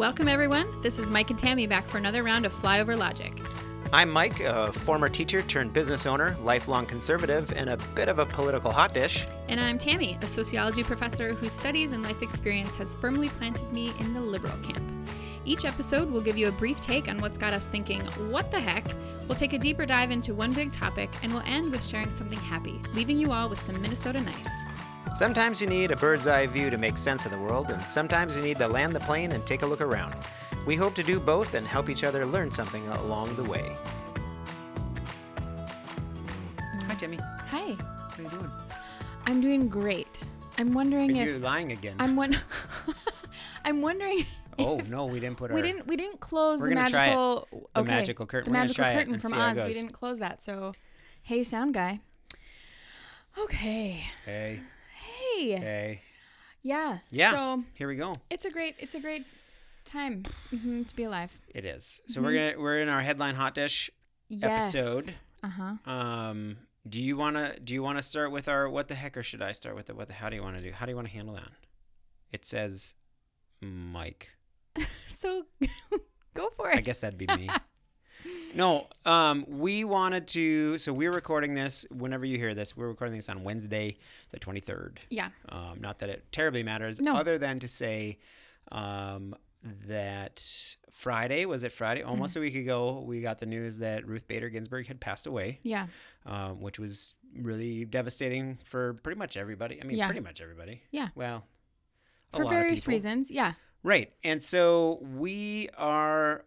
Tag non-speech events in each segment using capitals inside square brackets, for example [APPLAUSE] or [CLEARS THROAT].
Welcome, everyone. This is Mike and Tammy back for another round of Flyover Logic. I'm Mike, a former teacher turned business owner, lifelong conservative, and a bit of a political hot dish. And I'm Tammy, a sociology professor whose studies and life experience has firmly planted me in the liberal camp. Each episode will give you a brief take on what's got us thinking, what the heck? We'll take a deeper dive into one big topic, and we'll end with sharing something happy, leaving you all with some Minnesota nice. Sometimes you need a bird's eye view to make sense of the world, and sometimes you need to land the plane and take a look around. We hope to do both and help each other learn something along the way. Hi, Jimmy. Hi, How are you doing? I'm doing great. I'm wondering Are you if lying again? I'm one. [LAUGHS] I'm wondering. oh no, we didn't put our. We didn't. We didn't close We're the gonna try it. magical. The magical curtain. The We're magical try curtain from see how it Oz. We didn't close that. So, hey, sound guy. Okay. Hey, Hey. Yeah. Yeah. So Here we go. it's a great. It's a great time hmm to be alive. It is. So we're gonna we're in our headline hot dish Mm-hmm. Yes. episode. Uh huh. Um, do you wanna do you wanna start with our what the heck or should I start with it? what the how do you want to do how do you want to handle that? It says Mike. [LAUGHS] So [LAUGHS] go for it. I guess that'd be me. [LAUGHS] no, um, we wanted to. So we're recording this. Whenever you hear this, we're recording this on Wednesday, the twenty third. Yeah. Um, not that it terribly matters, No. other than to say um, that Friday was it Friday? Almost a week ago, we got the news that Ruth Bader Ginsburg had passed away Yeah. um, which was really devastating for pretty much everybody. I mean, Yeah. pretty much everybody. Yeah. Well, For various reasons. Yeah. Right. And so we are,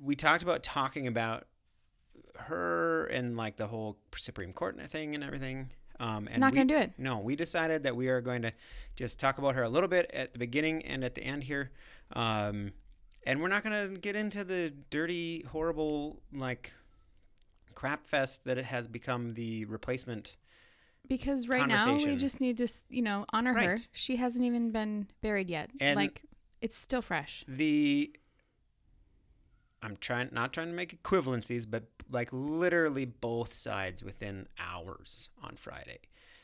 we talked about talking about her and like the whole Supreme Court thing and everything. Um, and Not gonna do it. No, we decided that we are going to just talk about her a little bit at the beginning and at the end here. Um, and we're not going to get into the dirty, horrible, like, crap fest that it has become the replacement. Because right now we just need to, you know, honor her. She hasn't even been buried yet. And- like it's still fresh. The I'm trying not trying to make equivalencies, but like literally both sides within hours on Friday.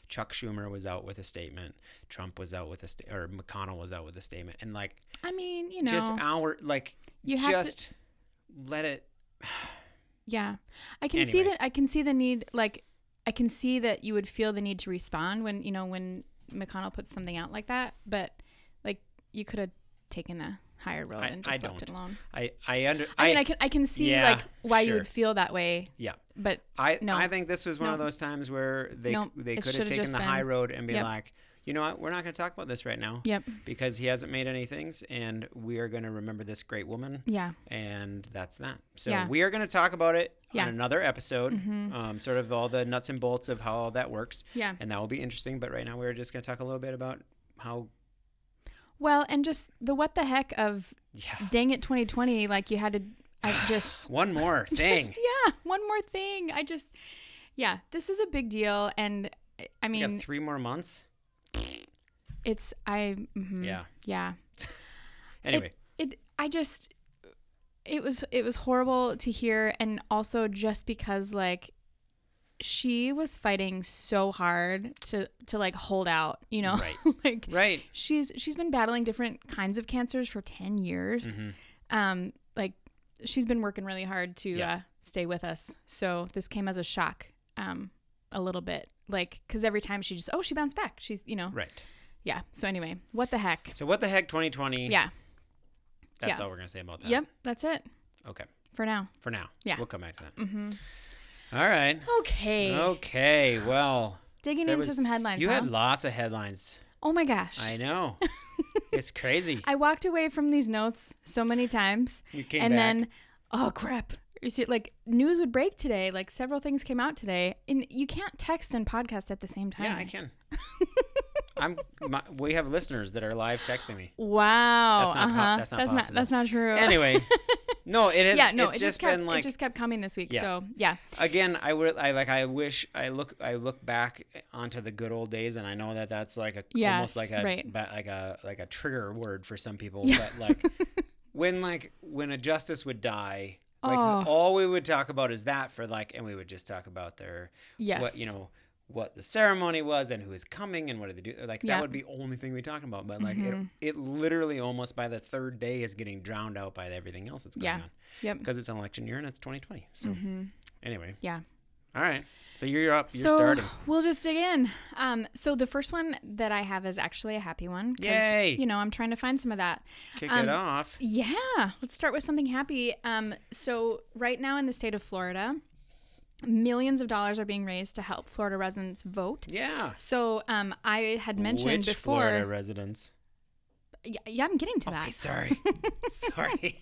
Chuck Schumer was out with a statement. Trump was out with a sta- or McConnell was out with a statement, and like I mean, you know, just hour like you have to- just let it. [SIGHS] Yeah. I can see that I can see the need like I can see that you would feel the need to respond when, you know, when McConnell puts something out like that, but like you could have taken a higher road I- and just I left it alone. I I under I, mean, I can I can see yeah, like why you would feel that way, yeah. but I No. I think this was one of those times where they No, they could have taken the high road and be Yep. like, you know what, we're not going to talk about this right now. yep. because he hasn't made any things and we are going to remember this great woman Yeah. and that's that so Yeah. we are going to talk about it Yeah. on another episode Mhm. um, sort of all the nuts and bolts of how all that works Yeah. and that will be interesting but right now we're just going to talk a little bit about how Well, and just the what the heck of yeah dang it 2020 like you had to I [SIGHS] just one more [LAUGHS] thing Just, yeah, one more thing. I just, yeah, this is a big deal, and I mean, three more months it's I, mhm, Yeah. yeah. [LAUGHS] anyway It, I just, it was, it was horrible to hear, and also just because like she was fighting so hard to to like hold out, you know, Right. [LAUGHS] like right. she's she's been battling different kinds of cancers for 10 years. Mhm. um like she's been working really hard to Yeah. uh, stay with us. So this came as a shock um a little bit. Like because every time she just oh she bounced back. She's you know? Right. Yeah. So anyway what the heck? So what the heck 2020 yeah. That's yeah. all we're going to say about that. Yep. That's it. Okay. For now. For now. Yeah. we'll come back to that. Mm-hmm. All right okay okay well digging into was- some headlines you huh? had lots of headlines oh my gosh I know. [LAUGHS] it's crazy. I walked away from these notes so many times You came and back. then oh crap You see, like news would break today like several things came out today and you can't text and podcast at the same time yeah, I can. [LAUGHS] I'm. My, we have listeners that are live texting me. wow That's not uh-huh that's not that's not possible. that's not true Anyway, [LAUGHS] no, it is. yeah no it's it just, kept been like it just kept coming this week Yeah. so yeah again. I would. I like. I wish. I look. I look back onto the good old days, and I know that that's like a Yes, almost like a right. ba- like a like a trigger word for some people. Yeah. But like [LAUGHS] when like when a justice would die. Like Oh. all we would talk about is that for like, and we would just talk about their yes what you know what the ceremony was and who is coming and what do they do. Like Yeah. that would be only thing we talking about. But like Mhm. it, it literally almost by the third day is getting drowned out by everything else that's going Yeah. on Yep. because it's an election year and it's 2020. So hmm anyway, Yeah. all right. So you're up. You're so starting. [LAUGHS] we'll just dig in. Um, so the first one that I have is actually a happy one. Yay. You know, I'm trying to find some of that. Kick um, it off. Yeah, let's start with something happy. Um, so right now in the state of Florida, millions of dollars are being raised to help Florida residents vote. Yeah. So um, I had mentioned Which before. Florida residents? Yeah, yeah, I'm getting to Okay, that. sorry. [LAUGHS] sorry.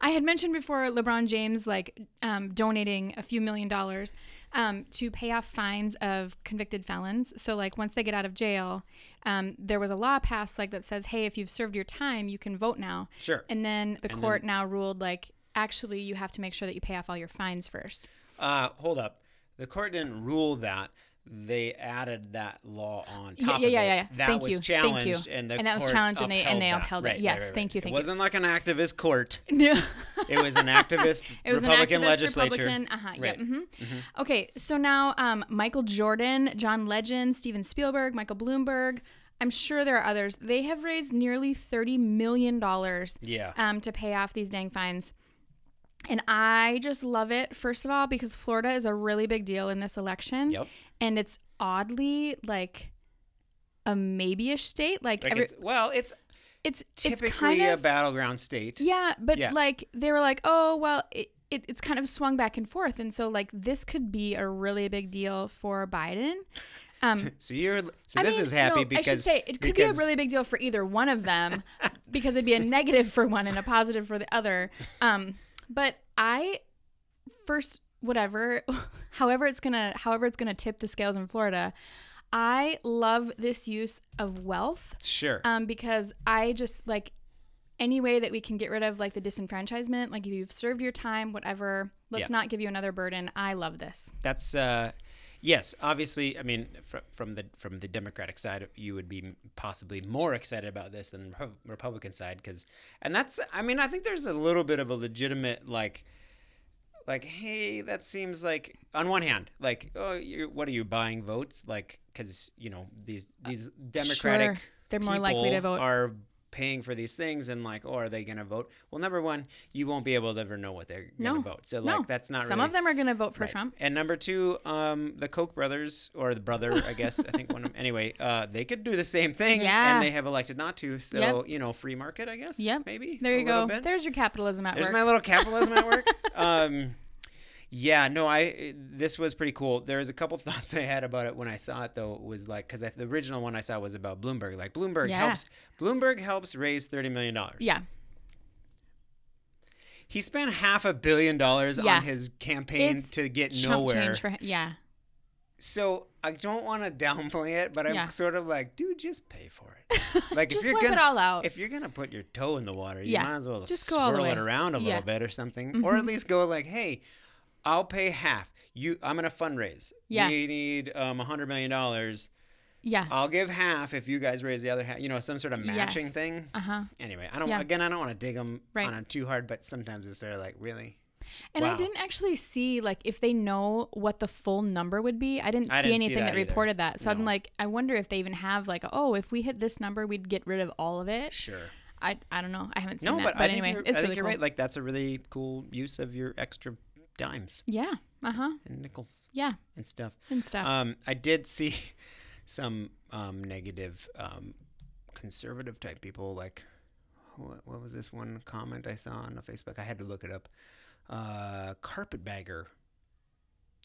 I had mentioned before LeBron James like um, donating a few million dollars um, to pay off fines of convicted felons. So like once they get out of jail, um, there was a law passed like that says, hey, if you've served your time, you can vote now. Sure. And then the And court now ruled like actually you have to make sure that you pay off all your fines first. Uh, hold up. The court didn't rule that. They added that law on Yeah, top yeah, yeah, it. yeah. That Thank was you. Thank you. and the And that was challenged, and they- and they that. upheld it. Right, Yes, right, right, thank you, It thank you. wasn't like an activist court. [LAUGHS] No. It was an activist [LAUGHS] It was Republican an activist legislature. Republican. Uh-huh. Right. Mm-hmm. Yep. hmm Okay. So now, um, Michael Jordan, John Legend, Steven Spielberg, Michael Bloomberg. I'm sure there are others. They have raised nearly thirty million dollars Yeah. um, to pay off these dang fines. And I just love it. First of all, because Florida is a really big deal in this election, Yep. and it's oddly like a maybe-ish state. Like, Like every, it's, well, it's it's it's typically kind a battleground state. yeah, but Yeah. like they were like, oh well, it, it, it's kind of swung back and forth, and so like this could be a really big deal for Biden. Um, [LAUGHS] So you're so I this mean, is happy no, because I should say it could be a really big deal for either one of them because it'd be a negative for one and a positive for the other. Um, but I first whatever, [LAUGHS] however it's gonna however it's gonna tip the scales in Florida. I love this use of wealth sure. um, because I just like any way that we can get rid of like the disenfranchisement, like you've served your time, whatever. Let's Yeah. not give you another burden. I love this. That's uh, yes, obviously. I mean, fr- from the from the Democratic side, you would be possibly more excited about this than the Repu- Republican side, because, and that's. I mean, I think there's a little bit of a legitimate like, like, hey, that seems like on one hand, like, oh, what are you buying votes, like, because you know these these Democratic Uh, Sure. They're more likely to vote. Are paying for these things and like, oh, are they going to vote? Well, number one, you won't be able to ever know what they're going to vote. So no, like, that's not some really, of them are going to vote for Right. Trump. And number two, um, the Koch brothers or the brother, I [LAUGHS] guess I think one of them, anyway, uh, they could do the same thing, Yeah. and they have elected not to. So Yep. you know, free market, I guess. Yeah. maybe. There you go. bit. There's your capitalism at There's work. There's my little capitalism at work. [LAUGHS] Um, yeah, no, I eh, this was pretty cool. There was a couple [LAUGHS] thoughts I had about it when I saw it though. It was like because the original one I saw was about Bloomberg. Like Bloomberg Yeah. helps Bloomberg helps raise thirty million dollars. yeah, He spent half a billion dollars Yeah. on his campaign It's to get nowhere. change for him. Yeah, So I don't want to downplay it, but I'm Yeah. sort of like, dude, just pay for it. [LAUGHS] Like just if you're gonna it all out. if you're gonna put your toe in the water, you Yeah. might as well Just go all the swirl it around a Yeah. little bit or something, or at mm-hmm. least go like, hey, I'll pay half. You, I'm gonna fundraise. Yeah. We need um a hundred million dollars. yeah, I'll give half if you guys raise the other half. You know, some sort of matching Yes. thing. uh huh. Anyway, I don't. Yeah. Again, I don't want to dig them Right. on them too hard, but sometimes it's sort of like, really. And I didn't actually see like if they know what the full number would be. I didn't see I didn't see anything that that, reported that. So I'm like, I wonder if they even have like, oh, if we hit this number, we'd get rid of all of it. Sure. I, I don't know. I haven't seen No, that. but, But, think anyway, it's I think really you're cool. right. Like that's a really cool use of your extra dimes yeah. Uh huh. and nickels Yeah. and stuff. And stuff. Um, I did see [LAUGHS] some um, negative um, conservative type people. Like, what, what was this one comment I saw on the Facebook? I had to look it up. Uh, carpetbagger,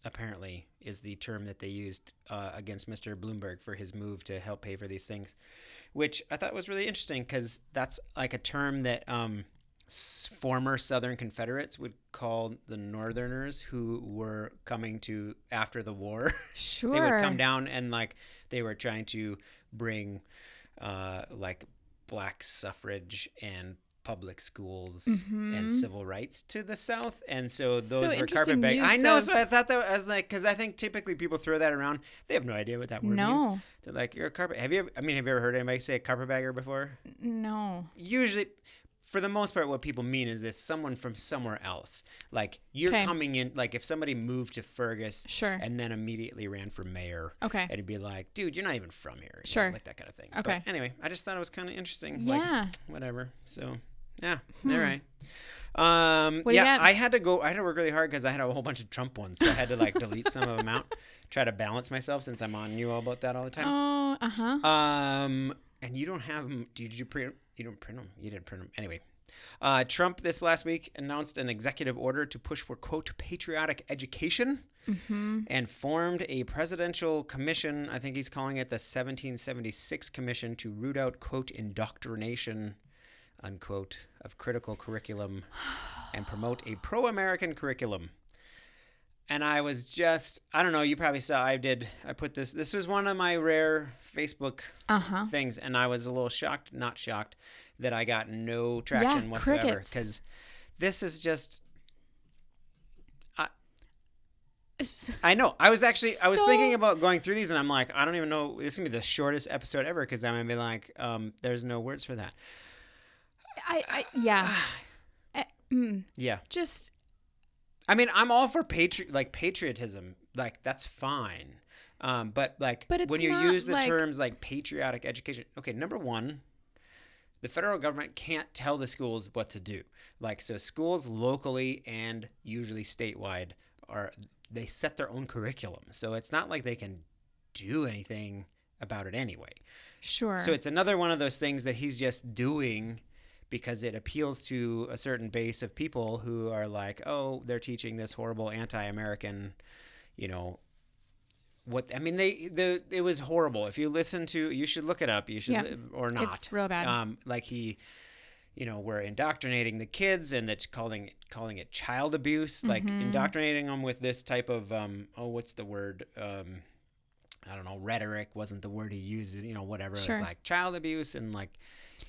apparently, is the term that they used uh, against Mr. Bloomberg for his move to help pay for these things, which I thought was really interesting because that's like a term that um, former Southern Confederates would call the Northerners who were coming to after the war. sure. [LAUGHS] they would come down and like they were trying to bring uh, like black suffrage and public schools and civil rights to the south and so those Mm-hmm. So were interesting carpetbag i know of- so i thought that was like because i think typically people throw that around they have no idea what that word means they're like you're a carpet have you ever, i mean have you ever heard anybody say a carpetbagger before No. usually for the most part, what people mean is this someone from somewhere else. Like you're 'Kay. coming in, like if somebody moved to Fergus Sure. and then immediately ran for mayor, Okay. it'd be like, dude, you're not even from here. you know, Sure. like that kind of thing. Okay. But anyway, I just thought it was kind of interesting. Yeah. Like, whatever. So, yeah. All right. Um, What yeah. I had to go. I had to work really hard because I had a whole bunch of Trump ones, so I had to like delete some of them out, [LAUGHS] try to balance myself since I'm on you all about that all the time. Oh, uh huh. Um, and you don't have them. Did you print? You don't print them. You didn't print them anyway. Uh, Trump this last week announced an executive order to push for quote patriotic education and formed a presidential commission. I think he's calling it the 1776 Commission to root out quote indoctrination unquote of critical curriculum and promote a pro-American curriculum. And I was just, I don't know, you probably saw I did, I put this, this was one of my rare Facebook Uh huh. things. And I was a little shocked, not shocked, that I got no traction whatsoever. crickets. Because this is just, I know. I was actually, I was So- thinking about going through these and I'm like, I don't even know, this is going to be the shortest episode ever because I'm going to be like, um, there's no words for that. I, I yeah. [SIGHS] Eh, mm, Yeah. just I mean, I'm all for patri- like patriotism. Like that's fine. Um, but like But when you use the like- terms like patriotic education, okay, number one, the federal government can't tell the schools what to do. Like so, schools locally and usually statewide are they set their own curriculum. So it's not like they can do anything about it anyway. sure. So it's another one of those things that he's just doing because it appeals to a certain base of people who are like, oh, they're teaching this horrible anti-American, you know, what I mean they the it was horrible. If you listen to you should look it up. You should Yeah. or not. It's real bad. Um like he you know, we're indoctrinating the kids and it's calling calling it child abuse, like Mm-hmm. indoctrinating them with this type of um oh what's the word? Um I don't know, rhetoric wasn't the word he used, you know, whatever. Sure. It was like child abuse and like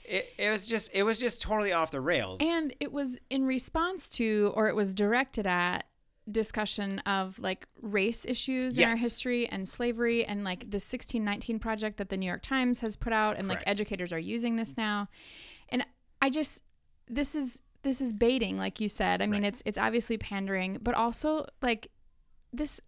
it, it was just it was just totally off the rails. And it was in response to, or it was directed at, discussion of like race issues in our history and slavery and like the 1619 project that the New York Times has put out and like educators are using this now. And I just this is this is baiting like you said. I mean Right. it's it's obviously pandering, but also like this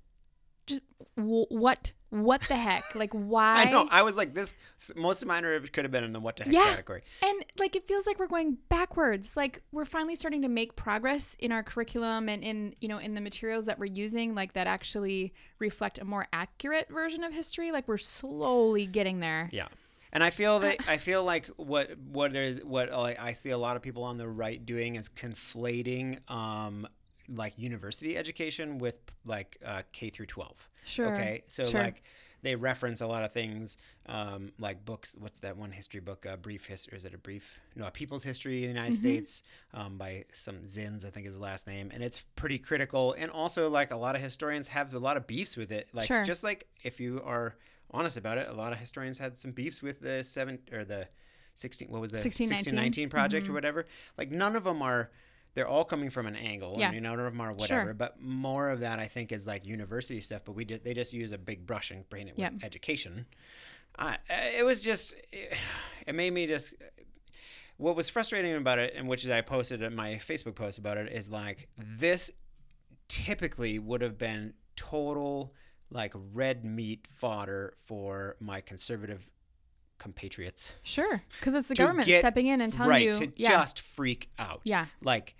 just w- what what the heck? Like why [LAUGHS] I know. I was like, this. Most of mine could have been in the what the heck Yeah. category. And like it feels like we're going backwards. Like we're finally starting to make progress in our curriculum and in you know in the materials that we're using like that actually reflect a more accurate version of history. Like we're slowly getting there. Yeah. And I feel that [SIGHS] I feel like what what is what I I see a lot of people on the right doing is conflating um like university education with like uh, K through 12. Sure. Okay. So Sure. like they reference a lot of things um, like books. What's that one history book? A brief history. Is it a brief? No, a People's History of the United Mm-hmm. States um, by some Zins, I think is the last name, and it's pretty critical. And also, like a lot of historians have a lot of beefs with it. Like Sure. just like if you are honest about it, a lot of historians had some beefs with the seven or the sixteen. What was the 1619? 1619 project or whatever? Like none of them are. They're all coming from an angle. Yeah. and you know, none of them are whatever. But more of that, I think, is like university stuff. But we did, they just use a big brush and bring it with education. I, eh, it was just, it, it made me just. What was frustrating about it, and which is I posted in my Facebook post about it, is like this typically would have been total like red meat fodder for my conservative compatriots. Sure. Because it's the government get- stepping in and telling right you. to yeah. just freak out. Yeah. Like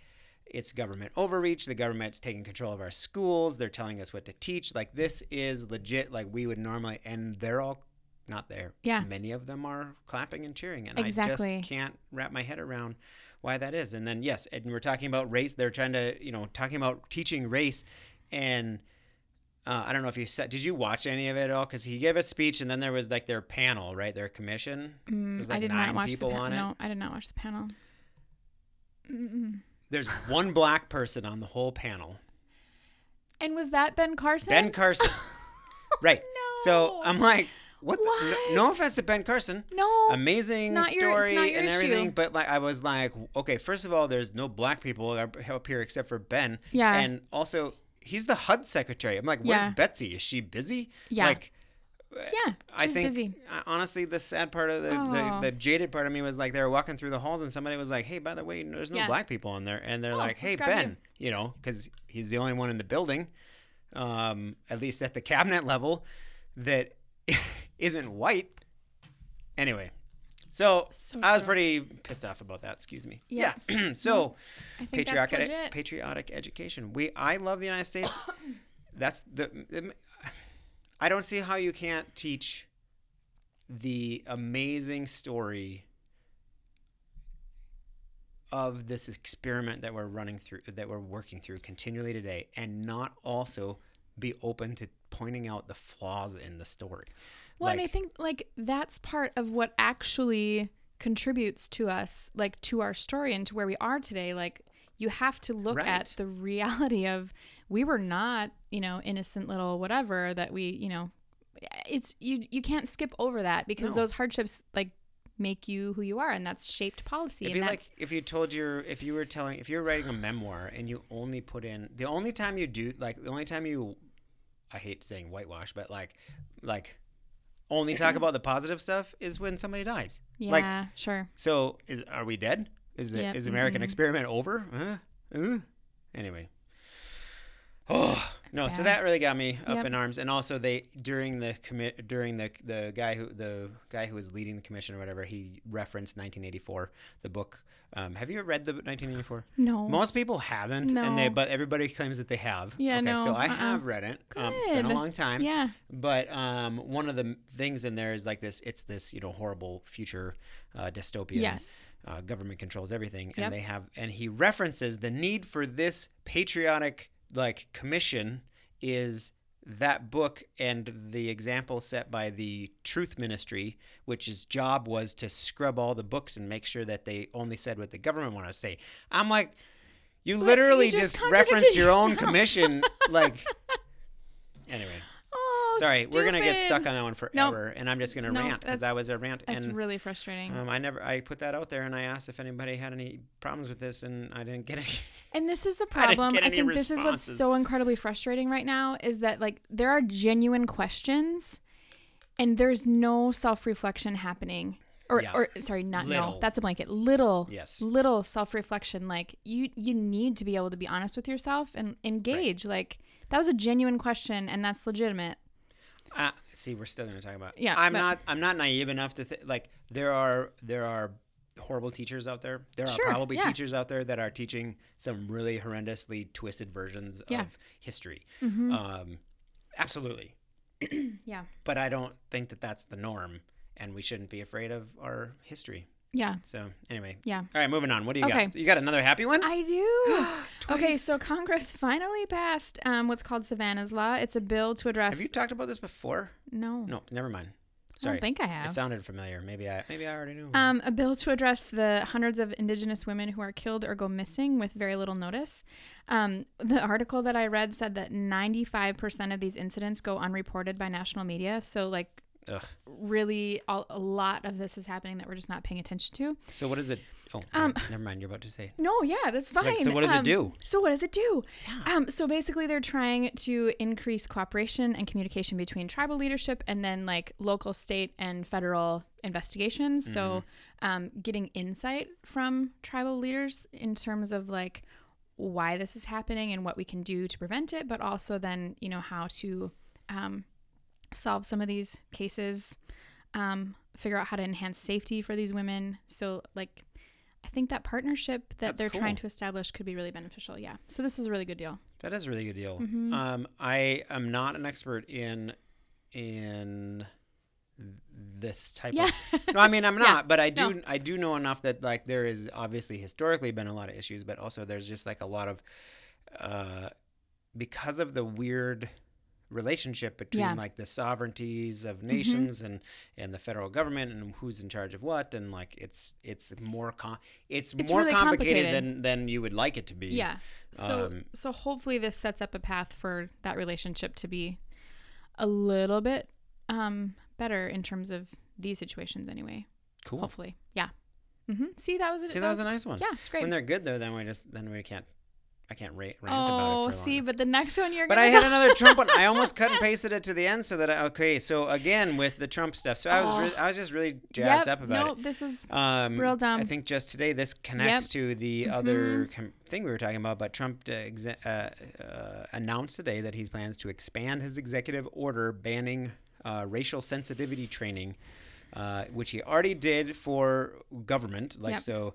it's government overreach. The government's taking control of our schools. They're telling us what to teach. Like this is legit. Like we would normally, and they're all not there. Yeah. Many of them are clapping and cheering, and Exactly. I just can't wrap my head around why that is. And then yes, and we're talking about race. They're trying to, you know, talking about teaching race, and uh, I don't know if you said. Did you watch any of it at all? Because he gave a speech, and then there was like their panel, right? Their commission. Mm, There's like I did nine not watch the people panel. on it. No, I did not watch the panel. Mm-mm. There's one black person on the whole panel. And was that Ben Carson? Ben Carson. [LAUGHS] right. No. So I'm like, what? The, no, no offense to Ben Carson. No. Amazing it's not your- it's story your and everything, issue. but like I was like, okay, first of all, there's no black people up here except for Ben. Yeah. And also, he's the HUD secretary. I'm like, where's Yeah. Betsy? Is she busy? Yeah. Like, Yeah, I she's think busy. honestly, the sad part of the, the the jaded part of me was like they were walking through the halls and somebody was like, "Hey, by the way, there's no Yeah. black people in there," and they're Oh, like, "Hey, let's you." Ben," you know, because he's the only one in the building, um, at least at the [LAUGHS] cabinet level, that [LAUGHS] isn't white. Anyway, so, So I was pretty pissed off about that. Excuse me. Yeah. [CLEARS THROAT] so think that's patriotic legit. patriotic education. We I love the United States. [COUGHS] That's the, the I don't see how you can't teach the amazing story of this experiment that we're running through that we're working through continually today and not also be open to pointing out the flaws in the story. Well, and I think like that's part of what actually contributes to us, like to our story and to where we are today. Like you have to look Right. at the reality of we were not, you know, innocent little whatever that we, you know, it's you you can't skip over that because No. those hardships like make you who you are and that's shaped policy It'd and be like if you told your if you were telling if you're writing a memoir and you only put in the only time you do like the only time you I hate saying whitewash but like like only talk [CLEARS THROAT] about the positive stuff is when somebody dies. yeah, Like sure. so is are we dead? Is the Yeah, is American mm-mm. experiment over? Uh, uh. Anyway. [SIGHS] Oh no! So that really got me up Yep. in arms, and also they during the commit during the the guy who the guy who was leading the commission or whatever he referenced 1984, the book. Um, have you ever read the 1984? No. Most people haven't, and they but everybody claims that they have. Yeah, okay, So I uh-uh. have read it. Um, it's been a long time. yeah. But um, one of the things in there is like this. It's this you know horrible future uh, dystopian. Yes. Uh, government controls everything, Yep. and they have and he references the need for this patriotic like commission is that book and the example set by the Truth Ministry, which his job was to scrub all the books and make sure that they only said what the government wanted to say. I'm like, you literally you just, just referenced your own commission. like, [LAUGHS] anyway. Sorry, we're gonna get stuck on that one Nope. forever, and I'm just gonna No, rant because that was a rant. That's and really frustrating. um, I never, I put that out there, and I asked if anybody had any problems with this, and I didn't get any. [LAUGHS] And this is the I problem. I, any think this is what's so incredibly frustrating right now is that like there are genuine questions and there's no self-reflection happening. Or, Yeah. or sorry, not no. That's a blanket. Little, Yes. little self-reflection. Like you, you need to be able to be honest with yourself and engage. Like that was a genuine question, and that's legitimate. Uh, see, we're still gonna talk about. Yeah, I'm but- not. I'm not naive enough to think like there are there are horrible teachers out there. There are Sure, probably yeah. teachers out there that are teaching some really horrendously twisted versions Yeah. of history. Mhm. Um, absolutely. Yeah, But I don't think that that's the norm, and we shouldn't be afraid of our history. Yeah, So anyway, yeah. all right, moving on. What do you Okay. got? You got another happy one? I do. [GASPS] okay, so Congress finally passed um, what's called Savannah's Law. It's a bill to address. Have you talked about this before? no, No, never mind. I don't think I have. It sounded familiar. Maybe I maybe I already knew. Um, a bill to address the hundreds of Indigenous women who are killed or go missing with very little notice. Um, the article that I read said that 95% of these incidents go unreported by national media. So, like, Ugh. really, all, a lot of this is happening that we're just not paying attention to. So what is it? Oh, Um, never mind. You're about to say. No, yeah, that's fine. Like, so what does it Um, do? So what does it do? Yeah. Um, so basically, they're trying to increase cooperation and communication between tribal leadership and then like local, state, and federal investigations. So um, getting insight from tribal leaders in terms of like why this is happening and what we can do to prevent it, but also then you know how to um, solve some of these cases, um, figure out how to enhance safety for these women. So like. I think that partnership that That's they're trying to establish could be really beneficial. Yeah. So this is a really good deal. That is a really good deal. Mhm. Um, I am not an expert in in this type Yeah. of. No, I mean I'm [LAUGHS] Yeah. not, but I do No. I do know enough that like there is obviously historically been a lot of issues, but also there's just like a lot of uh, because of the weird relationship between Yeah. Mm-hmm. like the sovereignties of nations and and the federal government and who's in charge of what and like it's it's more com- it's, It's more really complicated, complicated. than than you would like it to be Yeah. So Um, so hopefully this sets up a path for that relationship to be a little bit um, better in terms of these situations anyway. cool Hopefully. Yeah. Mm-hmm. See, that was it. see that was a nice one Yeah, it's great. when they're good though then we just then we can't I can't rant, rant about it. Oh, see, but the next one you're But I had another Trump one. I almost cut and [LAUGHS] pasted it to the end so that I, okay. So again with the Trump stuff. So I was re- I was just really jazzed Yep, up about no, it. this is Um, Real dumb. I think just today this connects to the other Mm-hmm. com- thing we were talking about. But Trump uh, exe- uh, uh, announced today that he plans to expand his executive order banning uh, racial sensitivity training, uh, which he already did for government. Like Yep. so.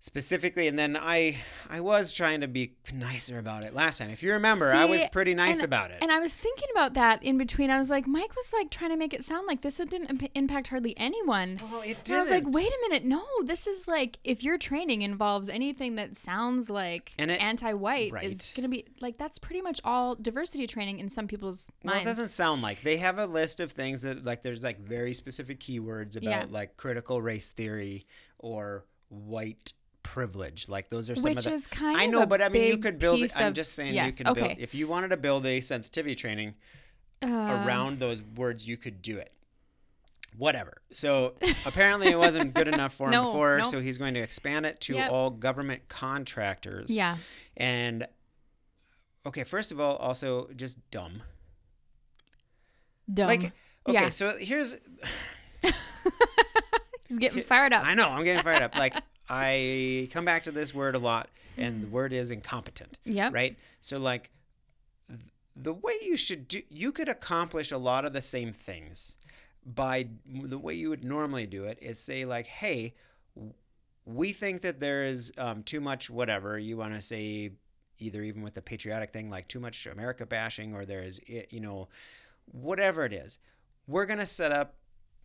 Specifically, and then I I was trying to be nicer about it last time. If you remember, I was pretty nice and- about it. And I was thinking about that in between. I was like, Mike was like trying to make it sound like this didn't imp- impact hardly anyone. well, it And I was like, wait a minute, no, this is like if your training involves anything that sounds like it- anti-white right. is gonna be like that's pretty much all diversity training in some people's minds. Well, it doesn't sound like they have a list of things that like there's like very specific keywords about Yeah. like critical race theory or white privilege. Like those are some Which of the. is kind I know, but I mean, you could build. It, I'm of- just saying, you yes, could okay. build. If you wanted to build a sensitivity training Uh, around those words, you could do it. Whatever. So apparently, it wasn't good [LAUGHS] enough for him No, before. So he's going to expand it to Yep. all government contractors. yeah. And okay, first of all, also just dumb. Dumb. Like, okay, Yeah. so here's [LAUGHS] He's getting fired up. I know I'm getting fired up. Like [LAUGHS] I come back to this word a lot, and the word is incompetent. Yep. Right. So like, the way you should do, you could accomplish a lot of the same things by the way you would normally do it is say like, hey, we think that there is um, too much whatever you want to say either even with the patriotic thing like too much america bashing or there's i- you know whatever it is we're gonna set up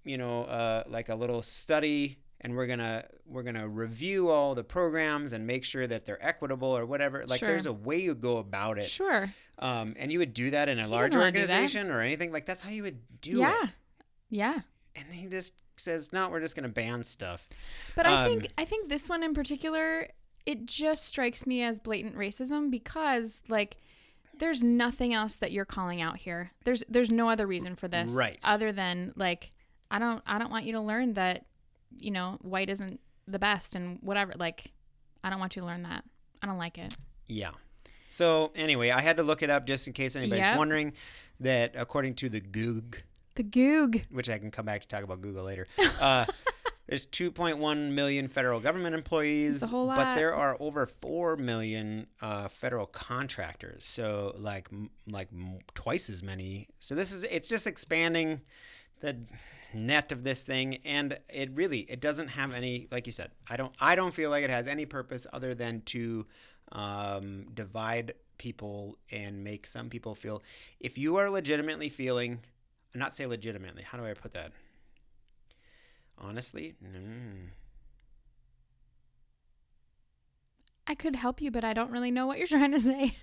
you know uh, like a little study and we're gonna we're gonna review all the programs and make sure that they're equitable or whatever like Sure. there's a way you go about it Sure. um, and you would do that in a He large doesn't wanna do that. organization or anything like that's how you would do yeah. it Yeah. Yeah. And he just says no we're just gonna ban stuff But I Um, think I think this one in particular, it just strikes me as blatant racism because like there's nothing else that you're calling out here. There's there's no other reason for this Right. other than like I don't I don't want you to learn that you know white isn't the best and whatever like I don't want you to learn that. I don't like it. Yeah. So anyway, I had to look it up just in case anybody's Yep. wondering that according to the Goog, The goog. which I can come back to talk about Google later, uh, [LAUGHS] there's 2.1 million federal government employees, It's a whole but there are over 4 million uh, federal contractors. So like like twice as many. So this is it's just expanding the net of this thing and it really it doesn't have any like you said i don't i don't feel like it has any purpose other than to um, divide people and make some people feel if you are legitimately feeling not say legitimately how do i put that? Honestly mm, I could help you, but I don't really know what you're [LAUGHS] trying to say.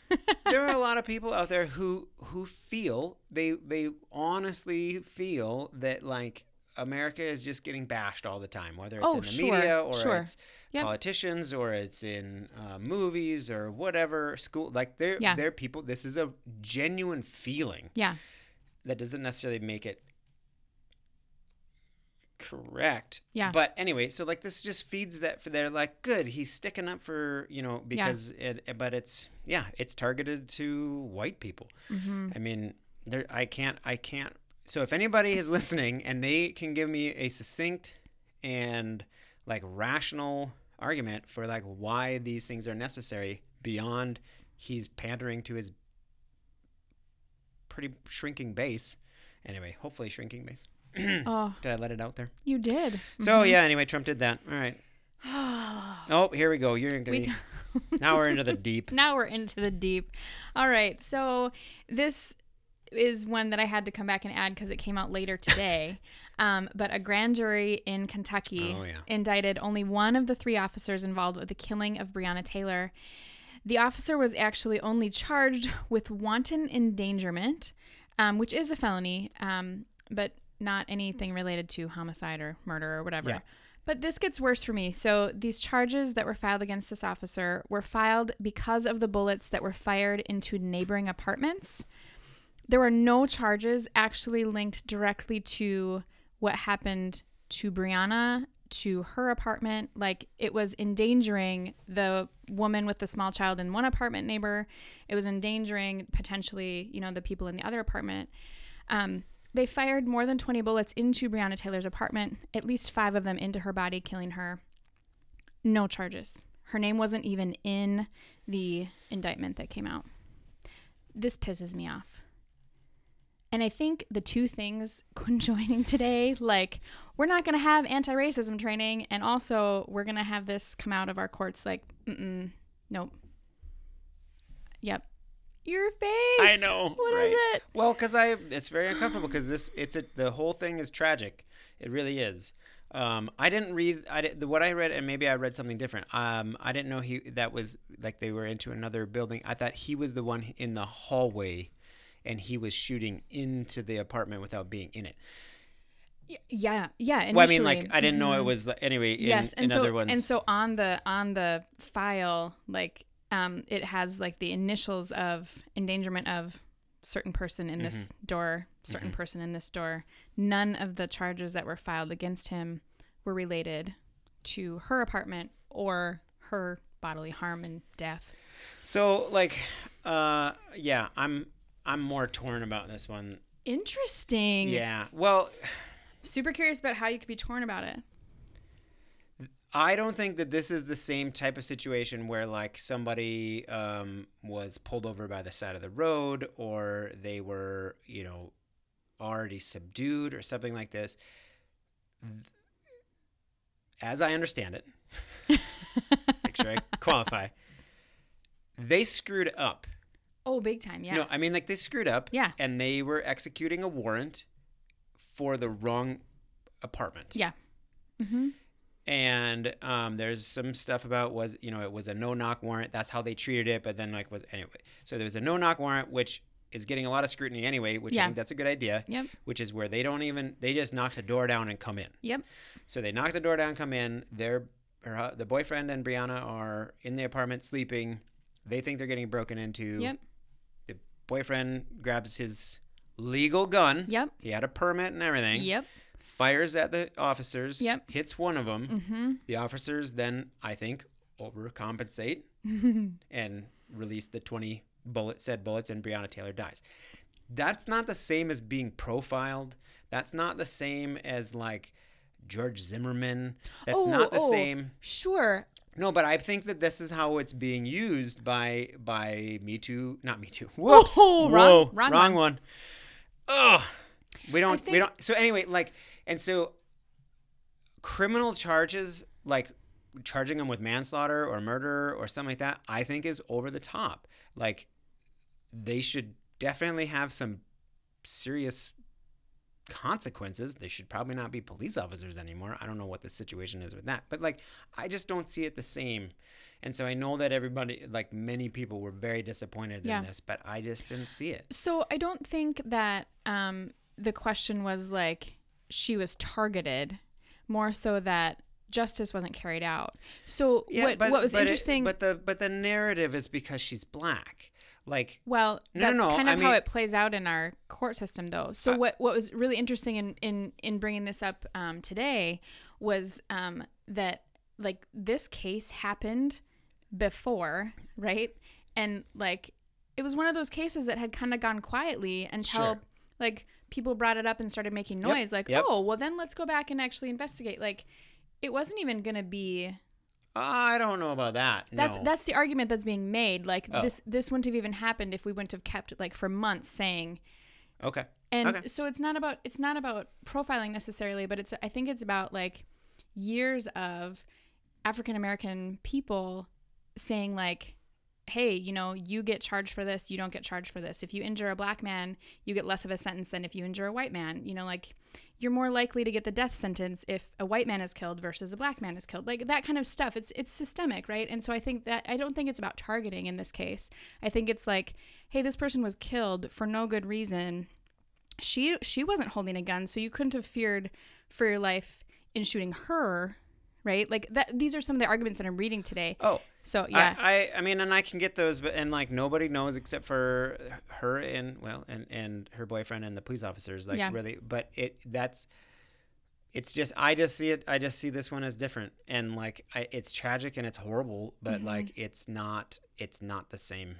there are a lot of people out there who who feel they they honestly feel that like America is just getting bashed all the time, whether it's Oh, in the sure, media or sure. it's Yep. politicians or it's in uh, movies or whatever school. Like they're Yeah. they're people. This is a genuine feeling yeah. that doesn't necessarily make it correct. Yeah. But anyway, so like this just feeds that for they're like good. He's sticking up for you know because it. But it's yeah, it's targeted to white people. Mm-hmm. I mean, there. I can't. I can't. So if anybody is listening and they can give me a succinct and like rational argument for like why these things are necessary beyond he's pandering to his pretty shrinking base. Anyway, hopefully shrinking base. [CLEARS THROAT] Oh, Did I let it out there? you did. So yeah. Anyway, Trump did that. All right. [SIGHS] Oh, here we go. You're gonna. We- [LAUGHS] now we're into the deep. [LAUGHS] now we're into the deep. All right. So this is one that I had to come back and add because it came out later today. [LAUGHS] um, but a grand jury in Kentucky Oh, yeah. indicted only one of the three officers involved with the killing of Breonna Taylor. The officer was actually only charged with wanton endangerment, um, which is a felony, um, but not anything related to homicide or murder or whatever. Yeah. But this gets worse for me. So these charges that were filed against this officer were filed because of the bullets that were fired into neighboring apartments. There were no charges actually linked directly to what happened to Breonna to her apartment. Like it was endangering the woman with the small child in one apartment neighbor. It was endangering potentially, you know, the people in the other apartment. Um, they fired more than 20 bullets into Breonna Taylor's apartment, at least five of them into her body, killing her. No charges. Her name wasn't even in the indictment that came out. This pisses me off. And I think the two things [LAUGHS] conjoining today, like we're not going to have anti-racism training, and also we're going to have this come out of our courts. Like, mm nope. Yep. Your face. I know. What is right? it? Well, because I, it's very uncomfortable because this, it's a, the whole thing is tragic. It really is. Um, I didn't read I did, the, what I read, and maybe I read something different. Um, I didn't know he that was like they were into another building. I thought he was the one in the hallway, and he was shooting into the apartment without being in it. Yeah, yeah. Initially. Well, I mean, like I didn't know Mhm. it was like, anyway. In, yes, and in so other ones, and so on the on the file, like um, it has like the initials of endangerment of certain person in this Mm-hmm. door, certain person in this door. None of the charges that were filed against him were related to her apartment or her bodily harm and death. so like, uh, yeah, I'm I'm more torn about this one. Interesting. Yeah. Well, Super curious about how you could be torn about it. I don't think that this is the same type of situation where like somebody um, was pulled over by the side of the road or they were, you know, already subdued or something like this. As I understand it, [LAUGHS] make sure I qualify. They screwed up. Oh, big time. Yeah. No, I mean like they screwed up. Yeah. And they were executing a warrant for the wrong apartment yeah. Mm-hmm. And um, there's some stuff about was you know it was a no knock warrant that's how they treated it but then like was anyway so there was a no knock warrant which is getting a lot of scrutiny anyway which Yeah. i think that's a good idea Yep. which is where they don't even they just knock the door down and come in Yep. so they knock the door down come in they're her, the boyfriend and breonna are in the apartment sleeping they think they're getting broken into Yep. the boyfriend grabs his legal gun Yep. he had a permit and everything Yep. Fires at the officers, Yep. hits one of them. Mm-hmm. The officers then, I think, overcompensate [LAUGHS] and release the 20 bullet said bullets and Breonna Taylor dies. That's not the same as being profiled. That's not the same as like George Zimmerman. That's not the oh, same. Sure. No, but I think that this is how it's being used by by Me Too, not Me Too. Whoops, Oh, wrong- Whoa, wrong wrong one. one. Ugh, we don't, we don't. So anyway, like, and so criminal charges, like charging them with manslaughter or murder or something like that, I think is over the top. Like, they should definitely have some serious consequences. They should probably not be police officers anymore. I don't know what the situation is with that, but like I just don't see it the same. And so I know that everybody, like many people, were very disappointed Yeah. in this, but I just didn't see it. So I don't think that um, the question was like she was targeted, more so that justice wasn't carried out. So what what was but it- interesting? but the but the narrative is because she's black. Like well, No, no, that's no, kind I of how mean- it plays out in our court system, though. So Uh, what what was really interesting in in in bringing this up um, today was um, that like this case happened before, right? And like it was one of those cases that had kind of gone quietly until Sure. Like people brought it up and started making Yep, noise like, yep. "Oh, well then let's go back and actually investigate." Like it wasn't even going to be I don't know about that. that's no. that's the argument that's being made. Like Oh. this this wouldn't have even happened if we wouldn't have kept like for months saying okay. and Okay. so it's not about it's not about profiling necessarily, but it's I think it's about like years of African American people saying like hey, you know, you get charged for this, you don't get charged for this. If you injure a black man, you get less of a sentence than if you injure a white man. You know, like you're more likely to get the death sentence if a white man is killed versus a black man is killed. Like that kind of stuff. It's it's systemic, right? And so I think that I don't think it's about targeting in this case. I think it's like, hey, this person was killed for no good reason. She she wasn't holding a gun, so you couldn't have feared for your life in shooting her, right? Like that these are some of the arguments that I'm reading today. Oh, So yeah. I, I I mean, and I can get those, but and like nobody knows except for her and well, and and her boyfriend and the police officers, like Yeah. really. But it that's it's just I just see it I just see this one as different and like I, it's tragic and it's horrible but Mhm. like it's not it's not the same.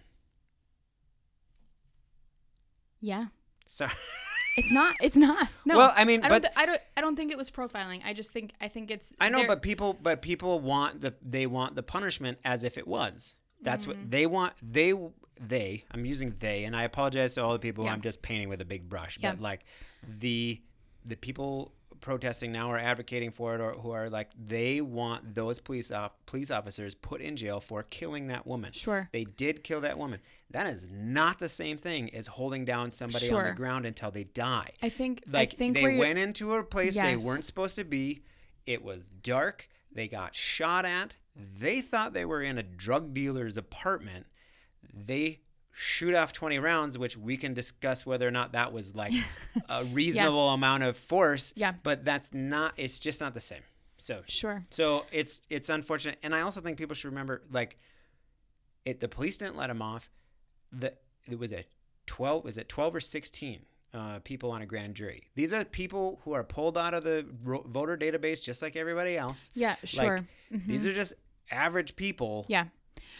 Yeah. Sorry. [LAUGHS] It's not. It's not. No. Well, I mean, I don't. but th- I don't. I don't think it was profiling. I just think. I think it's. I know, but people, but people want the they want the punishment as if it was. That's Mm-hmm. what they want. They they. I'm using they, and I apologize to all the people Yeah. who I'm just painting with a big brush. Yeah. But like the the people protesting now or advocating for it, or who are like they want those police op- police officers put in jail for killing that woman. Sure. They did kill that woman. That is not the same thing as holding down somebody on the ground until they die I think. like I think they went into a place Yes. they weren't supposed to be it was dark they got shot at they thought they were in a drug dealer's apartment they shoot off 20 rounds which we can discuss whether or not that was like [LAUGHS] a reasonable amount of force Yeah. but that's not it's just not the same so Sure. so it's it's unfortunate, and I also think people should remember like, it the police didn't let him off. The it was a twelve was it twelve or sixteen uh, people on a grand jury. These are people who are pulled out of the ro- voter database just like everybody else. Yeah. Sure. Like these are just average people yeah.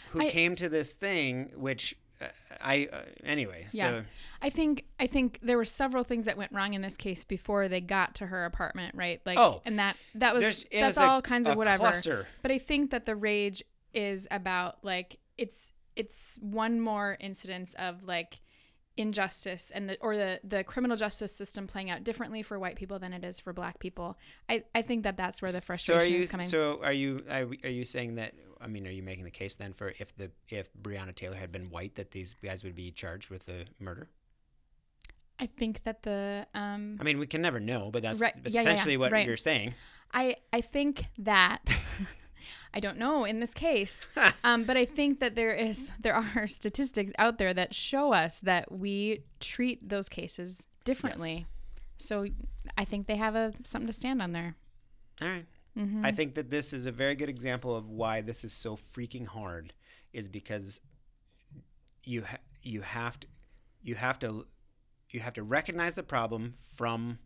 who I- came to this thing, which I uh, anyway. Yeah. So I think I think there were several things that went wrong in this case before they got to her apartment, right? Like Oh. and that that was that's is a- all kinds of whatever. cluster. But I think that the rage is about like it's it's one more incidence of like injustice and the or the the criminal justice system playing out differently for white people than it is for black people. I I think that that's where the So frustration are you? is coming. So are you? Are, are you saying that? I mean, are you making the case then for if the if Breonna Taylor had been white, that these guys would be charged with the murder? I think that the um I mean, we can never know, but that's Right. Yeah, yeah, yeah. essentially what Right. you're saying. I I think that [LAUGHS] I don't know in this case, [LAUGHS] um, but I think that there is there are [LAUGHS] statistics out there that show us that we treat those cases differently. So I think they have a something to stand on there. All right. Mm-hmm. I think that this is a very good example of why this is so freaking hard, is because you ha- you have to you have to you have to recognize the problem from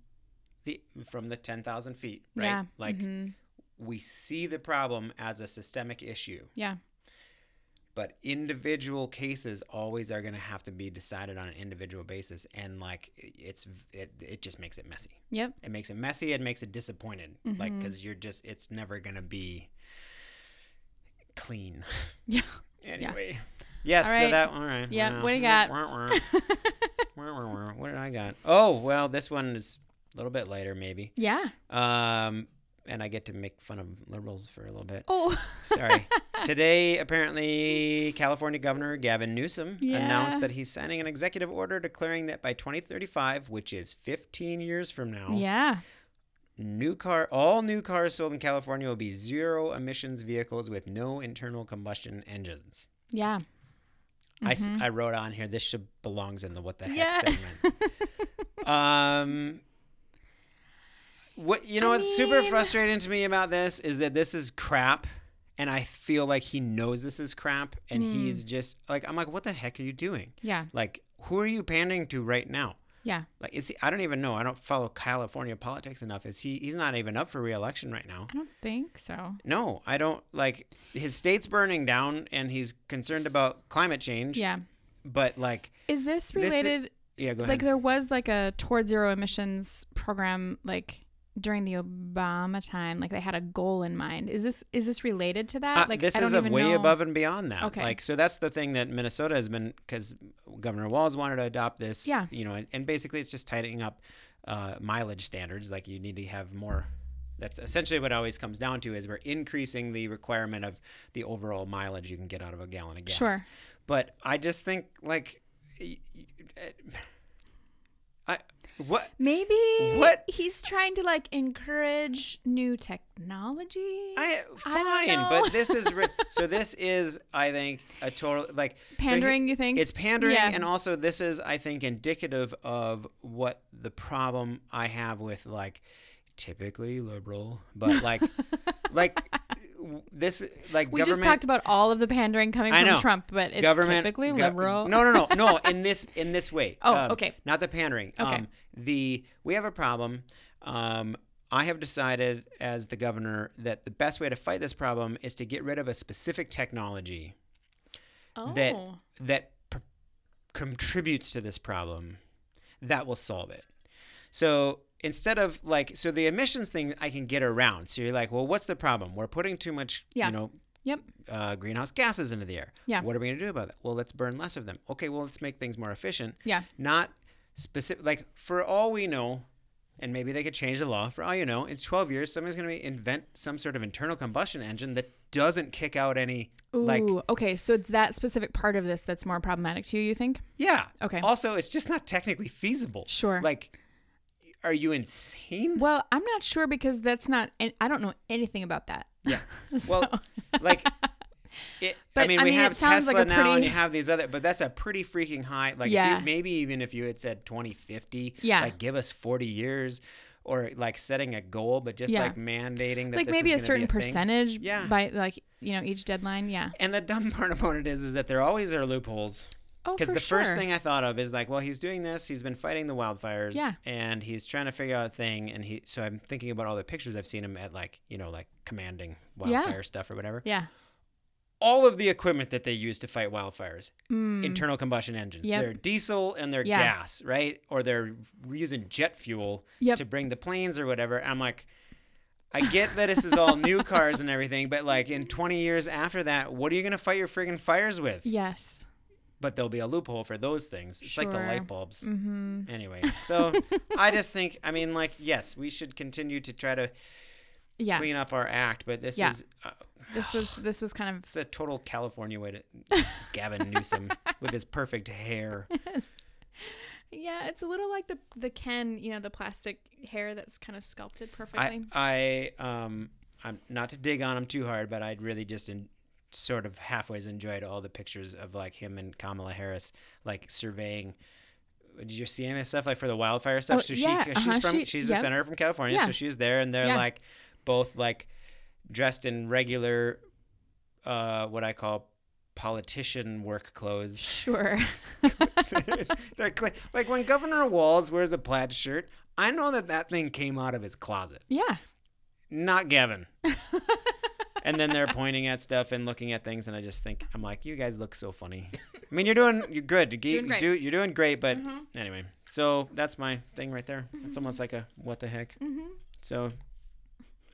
the from the ten thousand feet, right? Yeah. Like mhm. We see the problem as a systemic issue. Yeah. but individual cases always are going to have to be decided on an individual basis and like it's it, it just makes it messy Yep. it makes it messy it makes it disappointed like Mhm. because you're just it's never going to be clean [LAUGHS] Yeah. [LAUGHS] anyway yes All so right. that all right Yeah, what do you got? [LAUGHS] what did i got oh well this one is a little bit later maybe Yeah. um and i get to make fun of liberals for a little bit Oh. Sorry. [LAUGHS] Today, apparently, California Governor Gavin Newsom Yeah. announced that he's signing an executive order declaring that by 2035, which is 15 years from now, yeah. new car, all new cars sold in California will be zero emissions vehicles with no internal combustion engines. Yeah. I I wrote on here this should belongs in the what the heck Mm-hmm. Yeah. segment. [LAUGHS] um. What you know I what's super frustrating to me about this is that this is crap, and I feel like he knows this is crap, and Hmm. he's just like I'm like, what the heck are you doing? Yeah. Like, who are you pandering to right now? Yeah. Like, is he? I don't even know. I don't follow California politics enough. Is he? He's not even up for reelection right now. I don't think so. No, I don't. Like, his state's burning down, and he's concerned about climate change. Yeah. But like, Is this This related? yeah, go ahead. like there was like a toward zero emissions program like during the Obama time. Like they had a goal in mind. Is this is this related to that? Uh, like this I don't is a way know. above and beyond that. Okay. Like, so that's the thing that Minnesota has been, because Governor Walz wanted to adopt this. Yeah. You know, and, and basically it's just tightening up uh, mileage standards. Like, you need to have more. That's essentially what it always comes down to is we're increasing the requirement of the overall mileage you can get out of a gallon of gas. Sure. But I just think like, y- I what Maybe What? he's trying to like encourage new technology. I I fine, don't but this is ri- [LAUGHS] so. This is, I think, a total like so he- Pandering, you think? It's pandering, Yeah. and also this is, I think, indicative of what the problem I have with like typically liberal, but like [LAUGHS] like this like we just talked about all of the pandering coming I from. Trump, but it's government typically go- liberal. No, no, no, no. [LAUGHS] In this in this way. Oh, Um, okay. Not the pandering. Okay. Um, the we have a problem. Um, I have decided as the governor that the best way to fight this problem is to get rid of a specific technology Oh. that that pr- contributes to this problem that will solve it. So instead of like so the emissions thing I can get around. So you're like, well, what's the problem? We're putting too much, Yeah. you know, Yep. uh, greenhouse gases into the air. Yeah. What are we gonna do about that? Well, let's burn less of them. Okay, well, let's make things more efficient. Yeah. Not specific. Like for all we know, and maybe they could change the law. For all you know, in 12 years, somebody's gonna invent some sort of internal combustion engine that doesn't kick out any Ooh, like okay. So it's that specific part of this that's more problematic to you, you think? Yeah. Okay. Also, it's just not technically feasible. Sure. Like, are you insane? Well, I'm not sure because that's not, and I don't know anything about that. Yeah. [LAUGHS] so, Well, like, it, I mean, I we mean, have like Tesla a now, and you have these other, but that's a pretty freaking high. Like, Yeah. you, maybe even if you had said 2050, Yeah. like, give us 40 years, or like setting a goal, but just Yeah. like mandating that like this maybe a certain a thing. percentage Yeah. by like, you know, each deadline. Yeah. And the dumb [LAUGHS] part about it is, is that there always are loopholes. Oh, Because the sure. first thing I thought of is like, well, he's doing this. He's been fighting the wildfires, Yeah. and he's trying to figure out a thing. And he, so I'm thinking about all the pictures I've seen him at, like you know, like commanding Yeah. wildfire stuff or whatever. Yeah. All of the equipment that they use to fight wildfires, Mm. internal combustion engines. Yep. They're diesel and they're Yeah. gas, right? Or they're using jet fuel Yep. to bring the planes or whatever. I'm like. I get that this is all [LAUGHS] new cars and everything, but like in 20 years after that, what are you going to fight your friggin' fires with? Yes. but there'll be a loophole for those things. It's like the light bulbs. Mm-hmm. Anyway, so I just [LAUGHS] think, I mean, like, yes, we should continue to try to Yeah. clean up our act, but this Yeah. is uh, This was [SIGHS] this was kind of it's a total California way to [LAUGHS] Gavin Newsom with his perfect hair. [LAUGHS] yeah. It's a little like the the Ken, you know, the plastic hair that's kind of sculpted perfectly. I, I, um, I'm not to dig on him too hard, but I'd really just in, sort of halfway enjoyed all the pictures of like him and Kamala Harris like surveying. Did you see any of this stuff like for the wildfire stuff? Oh, so yeah, she, uh-huh, she's from she- she's yep. a senator from California, Yeah. so she's there, and they're Yeah. like both like dressed in regular, uh, what I call politician work clothes. sure. [LAUGHS] they're cl- like when Governor Walz wears a plaid shirt. I know that that thing came out of his closet yeah. not Gavin. [LAUGHS] and then they're pointing at stuff and looking at things, and I just think I'm like, you guys look so funny. I mean, you're doing you're good. You Doing great. do you're doing great, but Mhm. anyway. So that's my thing right there. It's almost like a what the heck. Mm-hmm. So.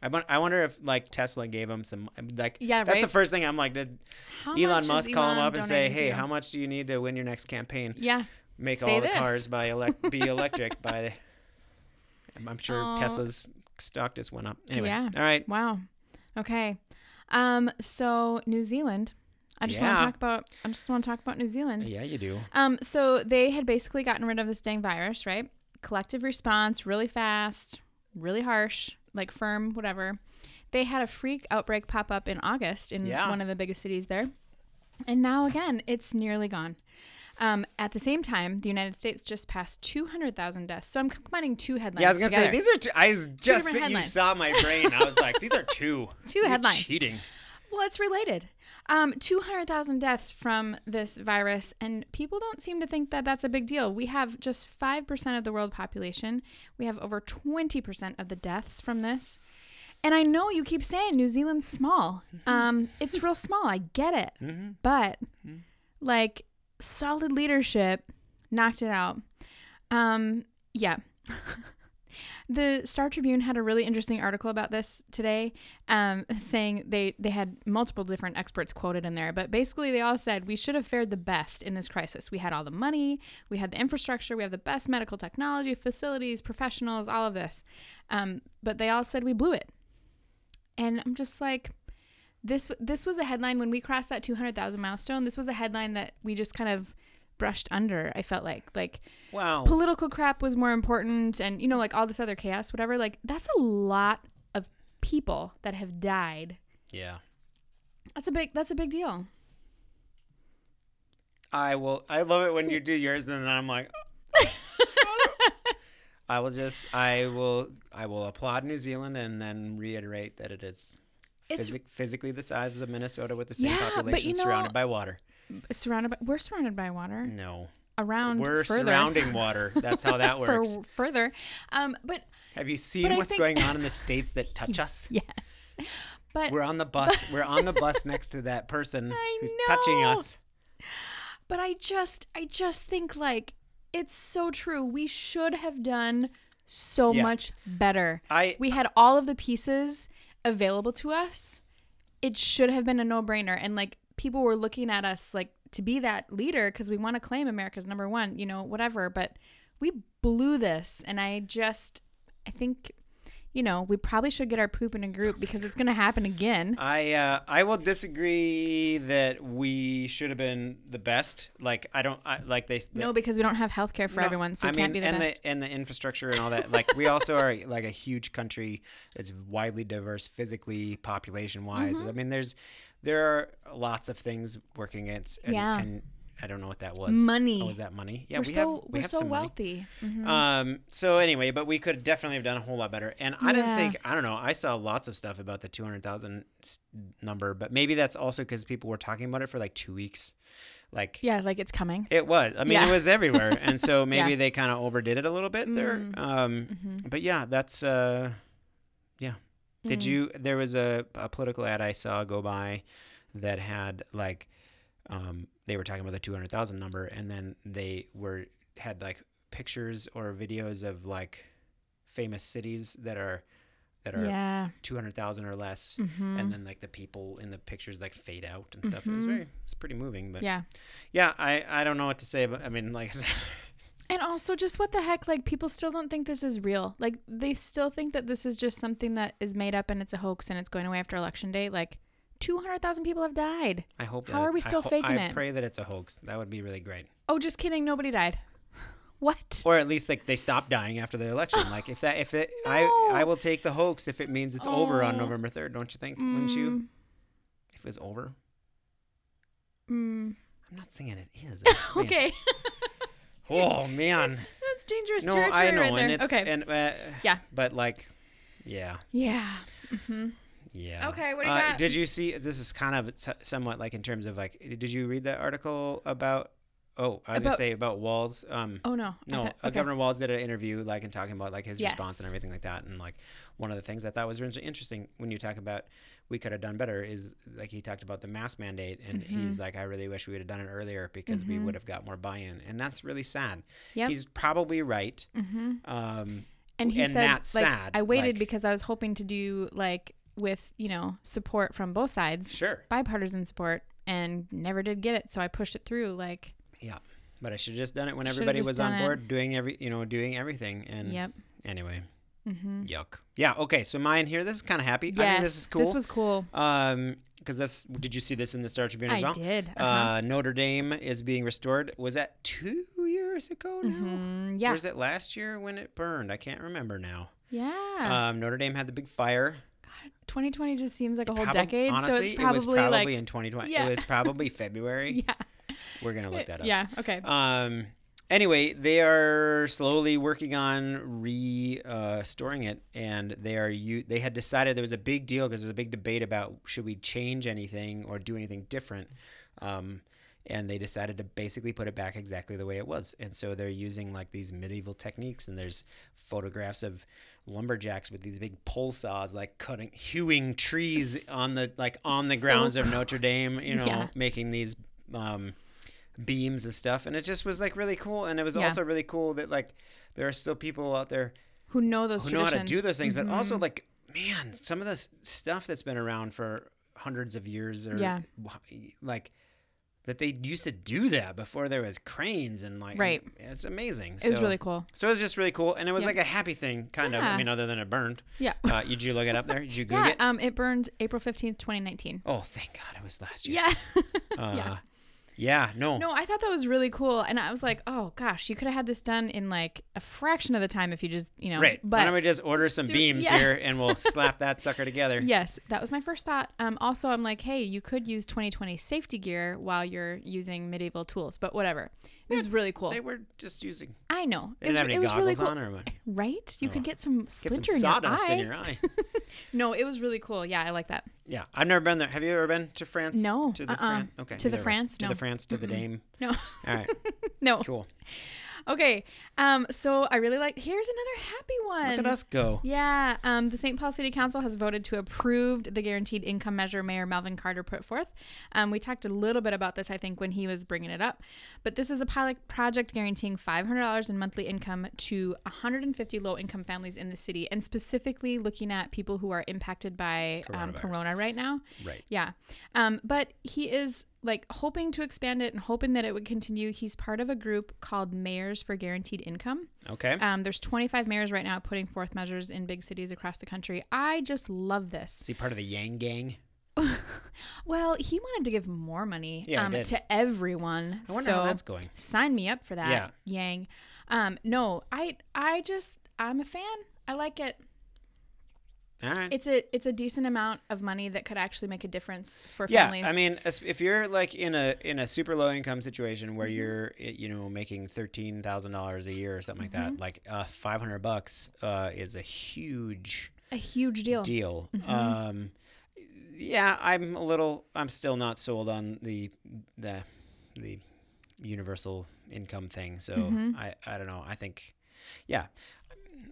I, I wonder if like Tesla gave him some like Yeah, that's right. the first thing I'm like did How Elon Musk call him up and say hey how much do you need to win your next campaign Yeah. make Say all the cars by elect be [LAUGHS] electric by I'm sure Oh. Tesla's stock just went up anyway Yeah. all right Wow. Okay. Um. So New Zealand. I just want to talk about. I just want to talk about New Zealand. yeah you do Um. So they had basically gotten rid of this dang virus, right? Collective response, really fast, really harsh, like firm, whatever. They had a freak outbreak pop up in August in Yeah. one of the biggest cities there, and now again it's nearly gone. Um, at the same time, the United States just passed 200,000 deaths. So I'm combining two headlines. Yeah, I was gonna say these are. Two, I was just that you saw my brain. I was like, these are [LAUGHS] two. Two You're headlines. Cheating. Well, it's related. Um, 200,000 deaths from this virus, and people don't seem to think that that's a big deal. We have just 5% of the world population. We have over 20% of the deaths from this. And I know you keep saying New Zealand's small. Um, it's real small. I get it. Mm-hmm. But, like, solid leadership knocked it out. Um, yeah. [LAUGHS] The Star Tribune had a really interesting article about this today, um, [LAUGHS] saying they, they had multiple different experts quoted in there, but basically they all said we should have fared the best in this crisis. We had all the money, we had the infrastructure, we have the best medical technology, facilities, professionals, all of this. Um, but they all said we blew it. And I'm just like, this this was a headline when we crossed that 200,000 milestone. This was a headline that we just kind of brushed under. I felt like like Wow. political crap was more important and you know like all this other chaos whatever like that's a lot of people that have died yeah. that's a big that's a big deal I will. I love it when you do yours, and then I'm like. Oh. [LAUGHS] I will just. I will. I will applaud New Zealand and then reiterate that it is. Physic, physically the size of Minnesota with the same Yeah, population you know- surrounded by water. Surrounded by we're surrounded by water No. around We're further. surrounding [LAUGHS] water. That's how that for works. further. Um, but Have you seen what's think- going on in the [LAUGHS] states that touch us? [LAUGHS] yes, but We're on the bus. We're on the bus next to that person I who's touching us. but I just I just think like it's so true. We should have done so Yeah. much better. I We had all of the pieces available to us. It should have been a no-brainer and like people were looking at us like to be that leader because we want to claim America's number 1, you know, whatever, but we blew this and I just I think you know, we probably should get our poop in a group because it's going to happen again. I uh, I will disagree that we should have been the best. Like I don't I, like they. the- No, because we don't have healthcare for No, everyone, so I we can't mean, be the and best. the and the infrastructure and all that. Like we also are [LAUGHS] like a huge country that's widely diverse physically, population wise. Mm-hmm. I mean, there's there are lots of things working against. And, Yeah. and I don't know what that was. Money. Oh, was that money? Yeah, we're we so have we we're have so some money. wealthy. Mhm. Um. So anyway, but we could definitely have done a whole lot better. And I didn't think I don't know. I saw lots of stuff about the two hundred thousand number, but maybe that's also because people were talking about it for like two weeks. Like Yeah, like it's coming. it was. I mean, Yeah. it was everywhere, and so [LAUGHS] maybe Yeah. they kind of overdid it a little bit there. Mm. Um. Mhm. But yeah, that's uh. Yeah. Did Mm. you? There was a, a political ad I saw go by that had like, um, they were talking about the two hundred thousand number, and then they were had like pictures or videos of like famous cities that are that are Yeah. two hundred thousand or less, hmm and then like the people in the pictures like fade out and stuff. It was Mhm. very, it's pretty moving. But yeah. yeah, I I don't know what to say, but I mean, like I said. [LAUGHS] And also, just what the heck? Like, people still don't think this is real. Like, they still think that this is just something that is made up and it's a hoax and it's going away after election day. Like, 200,000 people have died. I hope. How that- are we I still ho- faking I it? pray that it's a hoax. That would be really great. Oh, just kidding. Nobody died. [LAUGHS] What? Or at least like they stop dying after the election. Like if that if it I No. I will take the hoax if it means it's over on Oh. November third. Don't you think? Wouldn't you? Mm, If it was over, mm. I'm not saying it is. [LAUGHS] Okay. [LAUGHS] Oh [LAUGHS] man. That's, that's dangerous No, territory I know, right there. it's okay. and uh, Yeah. But like, yeah, yeah. Mm-hmm. yeah. Okay, what do you Uh, got? Did you see? This is kind of somewhat like in terms of like. Did you read that article about? Oh, I was gonna say about Walz. Um, Oh, no. No, thought- uh, okay. Governor Walz did an interview, like, and talking about like his Yes. response and everything like that. And like one of the things I thought was really interesting when you talk about we could have done better is like he talked about the mask mandate, and Mm-hmm. he's like, I really wish we would have done it earlier because we would have got more buy-in, and that's really sad. Yep. He's probably right. hmm Um, And he and said, that's like, sad, I waited like- because I was hoping to do like with you know support from both sides, sure, bipartisan support, and never did get it. So I pushed it through. Like, yeah, but I should have just done it when everybody was on done it. board, doing every, you know, doing everything. And yep. anyway, hmm yuck. Yeah. Okay. So mine here. This is kind of happy. Yes, I think this is cool. This was cool. Um, because that's did you see this in the Star Tribune as I well? did. Uh-huh. Uh, Notre Dame is being restored. Was that two years ago now? Mhm, Or Yeah. was it last year when it burned? I can't remember now. Yeah. Um, Notre Dame had the big fire. God, 2020 just seems like a whole Probab- decade. Honestly, so it's probably, it was probably like in 2020. Yeah. It was probably February. [LAUGHS] yeah. We're gonna look that up. Yeah. Okay. Um. Anyway, they are slowly working on restoring it, and they are you. They had decided there was a big deal because there was a big debate about should we change anything or do anything different. Um, and they decided to basically put it back exactly the way it was. And so they're using like these medieval techniques, and there's photographs of lumberjacks with these big pole saws, like cutting, hewing trees on the like on the So grounds of. Notre Dame. You [LAUGHS] know, Yeah. making these. Um, beams and stuff and it just was like really cool and it was Yeah. also really cool that like there are still people out there Who know those who know how to do those things but also Mhm. like man some of the stuff that's been around for hundreds of years or Yeah. like that they used to do that before there was cranes and like Right. it's amazing It was So- really cool. so it was just really cool and it was Yeah. like a happy thing kind of i mean other than it burned Yeah. uh, did you look it up there did you [LAUGHS] google Yeah. it Um, it burned April 15th, 2019. oh thank god it was last year Yeah. [LAUGHS] uh, yeah. Yeah no No, I thought that was really cool, and I was like, "Oh gosh, you could have had this done in like a fraction of the time if you just, you know." Right. Why But don't we just order some Su- beams yeah. here and we'll [LAUGHS] slap that sucker together? yes, that was my first thought. Um, also, I'm like, "Hey, you could use 2020 safety gear while you're using medieval tools, but whatever." It was really cool. They were just using. I know. They It didn't was, have any it really cool. on or what? Right? You oh, could Oh. get some Get splinter some in your sawdust in your eye. [LAUGHS] No, it was really cool. Yeah, I like that. yeah, I've never been there. Have you ever been to France? No, To the uh-uh. Fran- Okay. To the neither have I. France? To the France. To the Dame. No, All right. [LAUGHS] no. Cool. Okay. Um. So I really like. Here's another happy one. Look at us go. Yeah, um, the St. Paul City Council has voted to approve the guaranteed income measure Mayor Melvin Carter put forth. Um, we talked a little bit about this, I think, when he was bringing it up. But this is a pilot project guaranteeing $500 in monthly income to 150 low income families in the city, and specifically looking at people who are impacted by um, Corona right now. Right. Yeah. Um, but he is like hoping to expand it and hoping that it would continue. He's part of a group called Mayors for Guaranteed Income. Okay. Um, there's 25 mayors right now putting forth measures in big cities across the country. I just love this. Is he part of the Yang Gang? [LAUGHS] Well, he wanted to give more money Yeah, um, to everyone. I wonder so how that's going. sign me up for that, Yeah. Yang. Um, no, I I just I'm a fan. I like it. All right. It's a it's a decent amount of money that could actually make a difference for yeah, families. I mean, if you're like in a in a super low income situation Mm-hmm. where you're eh, you know making thirteen thousand dollars a year or something like Mm-hmm. that, like uh, five hundred bucks uh, is a huge a huge deal. deal. Mm-hmm. Um, yeah, I'm a little. I'm still not sold on the the the universal income thing. So Mm-hmm. I I don't know. I think, yeah.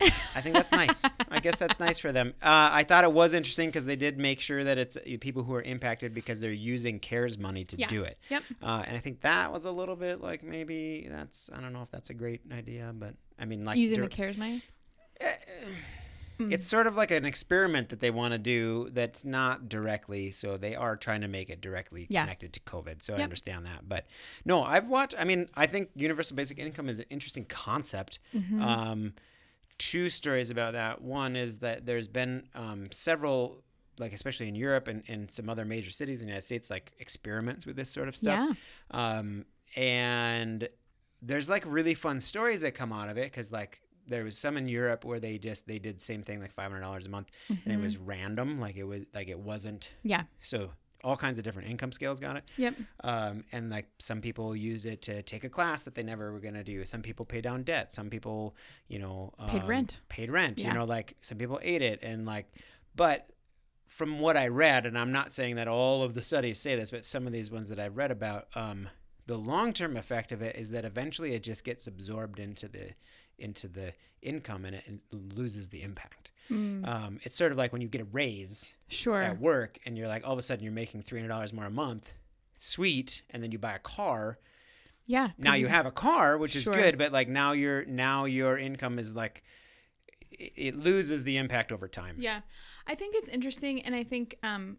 I think that's nice. I guess that's nice for them. Uh, I thought it was interesting because they did make sure that it's uh, people who are impacted because they're using CARES money to Yeah. do it. Yep. Uh, and I think that was a little bit like maybe that's I don't know if that's a great idea, but I mean like Using dir- the CARES money. it's sort of like an experiment that they want to do that's not directly so they are trying to make it directly Yeah. connected to covid so i understand that but no i've watched i mean i think universal basic income is an interesting concept Mm-hmm. um, two stories about that. One is that there's been um, several like especially in europe and, and some other major cities in the united states like experiments with this sort of stuff. Um, and there's like really fun stories that come out of it because like there was some in Europe where they just they did the same thing like five hundred dollars a month and it was random like it was like it wasn't Yeah. so all kinds of different income scales got it Yep. um, and like some people used it to take a class that they never were gonna do some people pay down debt some people you know Paid um, rent. paid rent Yeah. you know like some people ate it and like but from what I read, and I'm not saying that all of the studies say this, but some of these ones that I've read about, um, the long-term effect of it is that eventually it just gets absorbed into the into the income and it loses the impact. Um, it's sort of like when you get a raise Sure. at work and you're like all of a sudden you're making three hundred dollars more a month, sweet, and then you buy a car. Yeah. Now you have a car, which is good, but like now your now your income is like it, it loses the impact over time. Yeah, I think it's interesting, and I think um,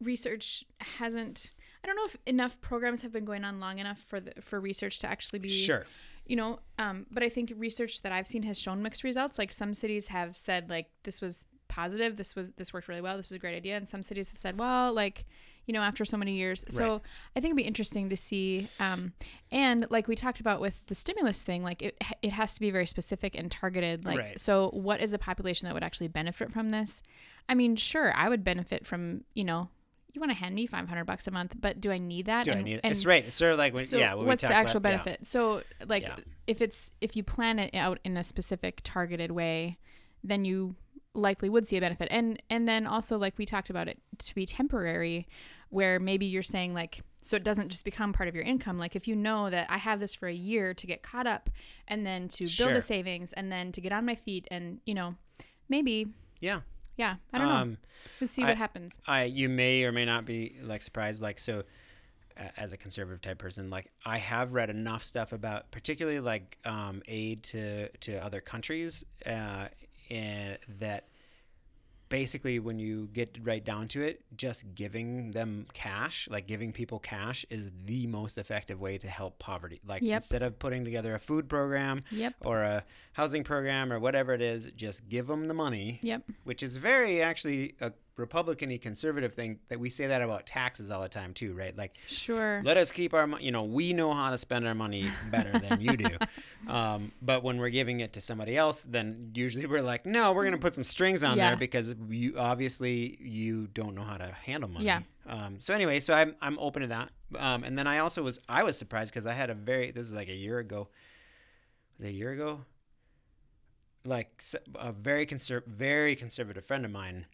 research hasn't. I don't know if enough programs have been going on long enough for the for research to actually be Sure. You know, um, but I think research that I've seen has shown mixed results. Like some cities have said, like this was positive, this was this worked really well, this is a great idea, and some cities have said, well, like you know, after so many years. So Right. I think it'd be interesting to see. Um, and like we talked about with the stimulus thing, like it it has to be very specific and targeted. Like Right. so, what is the population that would actually benefit from this? I mean, sure, I would benefit from you know. You want to hand me five hundred bucks a month, but do I need that? Do I need it? It's right. It's sort of like when, so yeah. what's the actual about- yeah. benefit? So like Yeah. if it's if you plan it out in a specific targeted way, then you likely would see a benefit. And and then also like we talked about it to be temporary where maybe you're saying like so it doesn't just become part of your income like if you know that I have this for a year to get caught up and then to build Sure. a savings and then to get on my feet and you know maybe Yeah. Yeah, I don't know. Um, We'll see I- what happens. I you may or may not be like surprised like so a- as a conservative type person like I have read enough stuff about particularly like um, aid to to other countries uh, and that basically when you get right down to it just giving them cash like giving people cash is the most effective way to help poverty like Yep. instead of putting together a food program Yep. or a housing program or whatever it is just give them the money Yep. which is very actually a Republican-y conservative thing that we say that about taxes all the time too, right? Like Sure. let us keep our money. You know, we know how to spend our money better than you do. [LAUGHS] Um, but when we're giving it to somebody else, then usually we're like, no, we're gonna put some strings on Yeah. there because you obviously you don't know how to handle money. Yeah. Um, so anyway, so I'm I'm open to that. Um, and then I also was I was surprised because I had a very this is like a year ago. Was it a year ago? Like a very conser- very conservative friend of mine.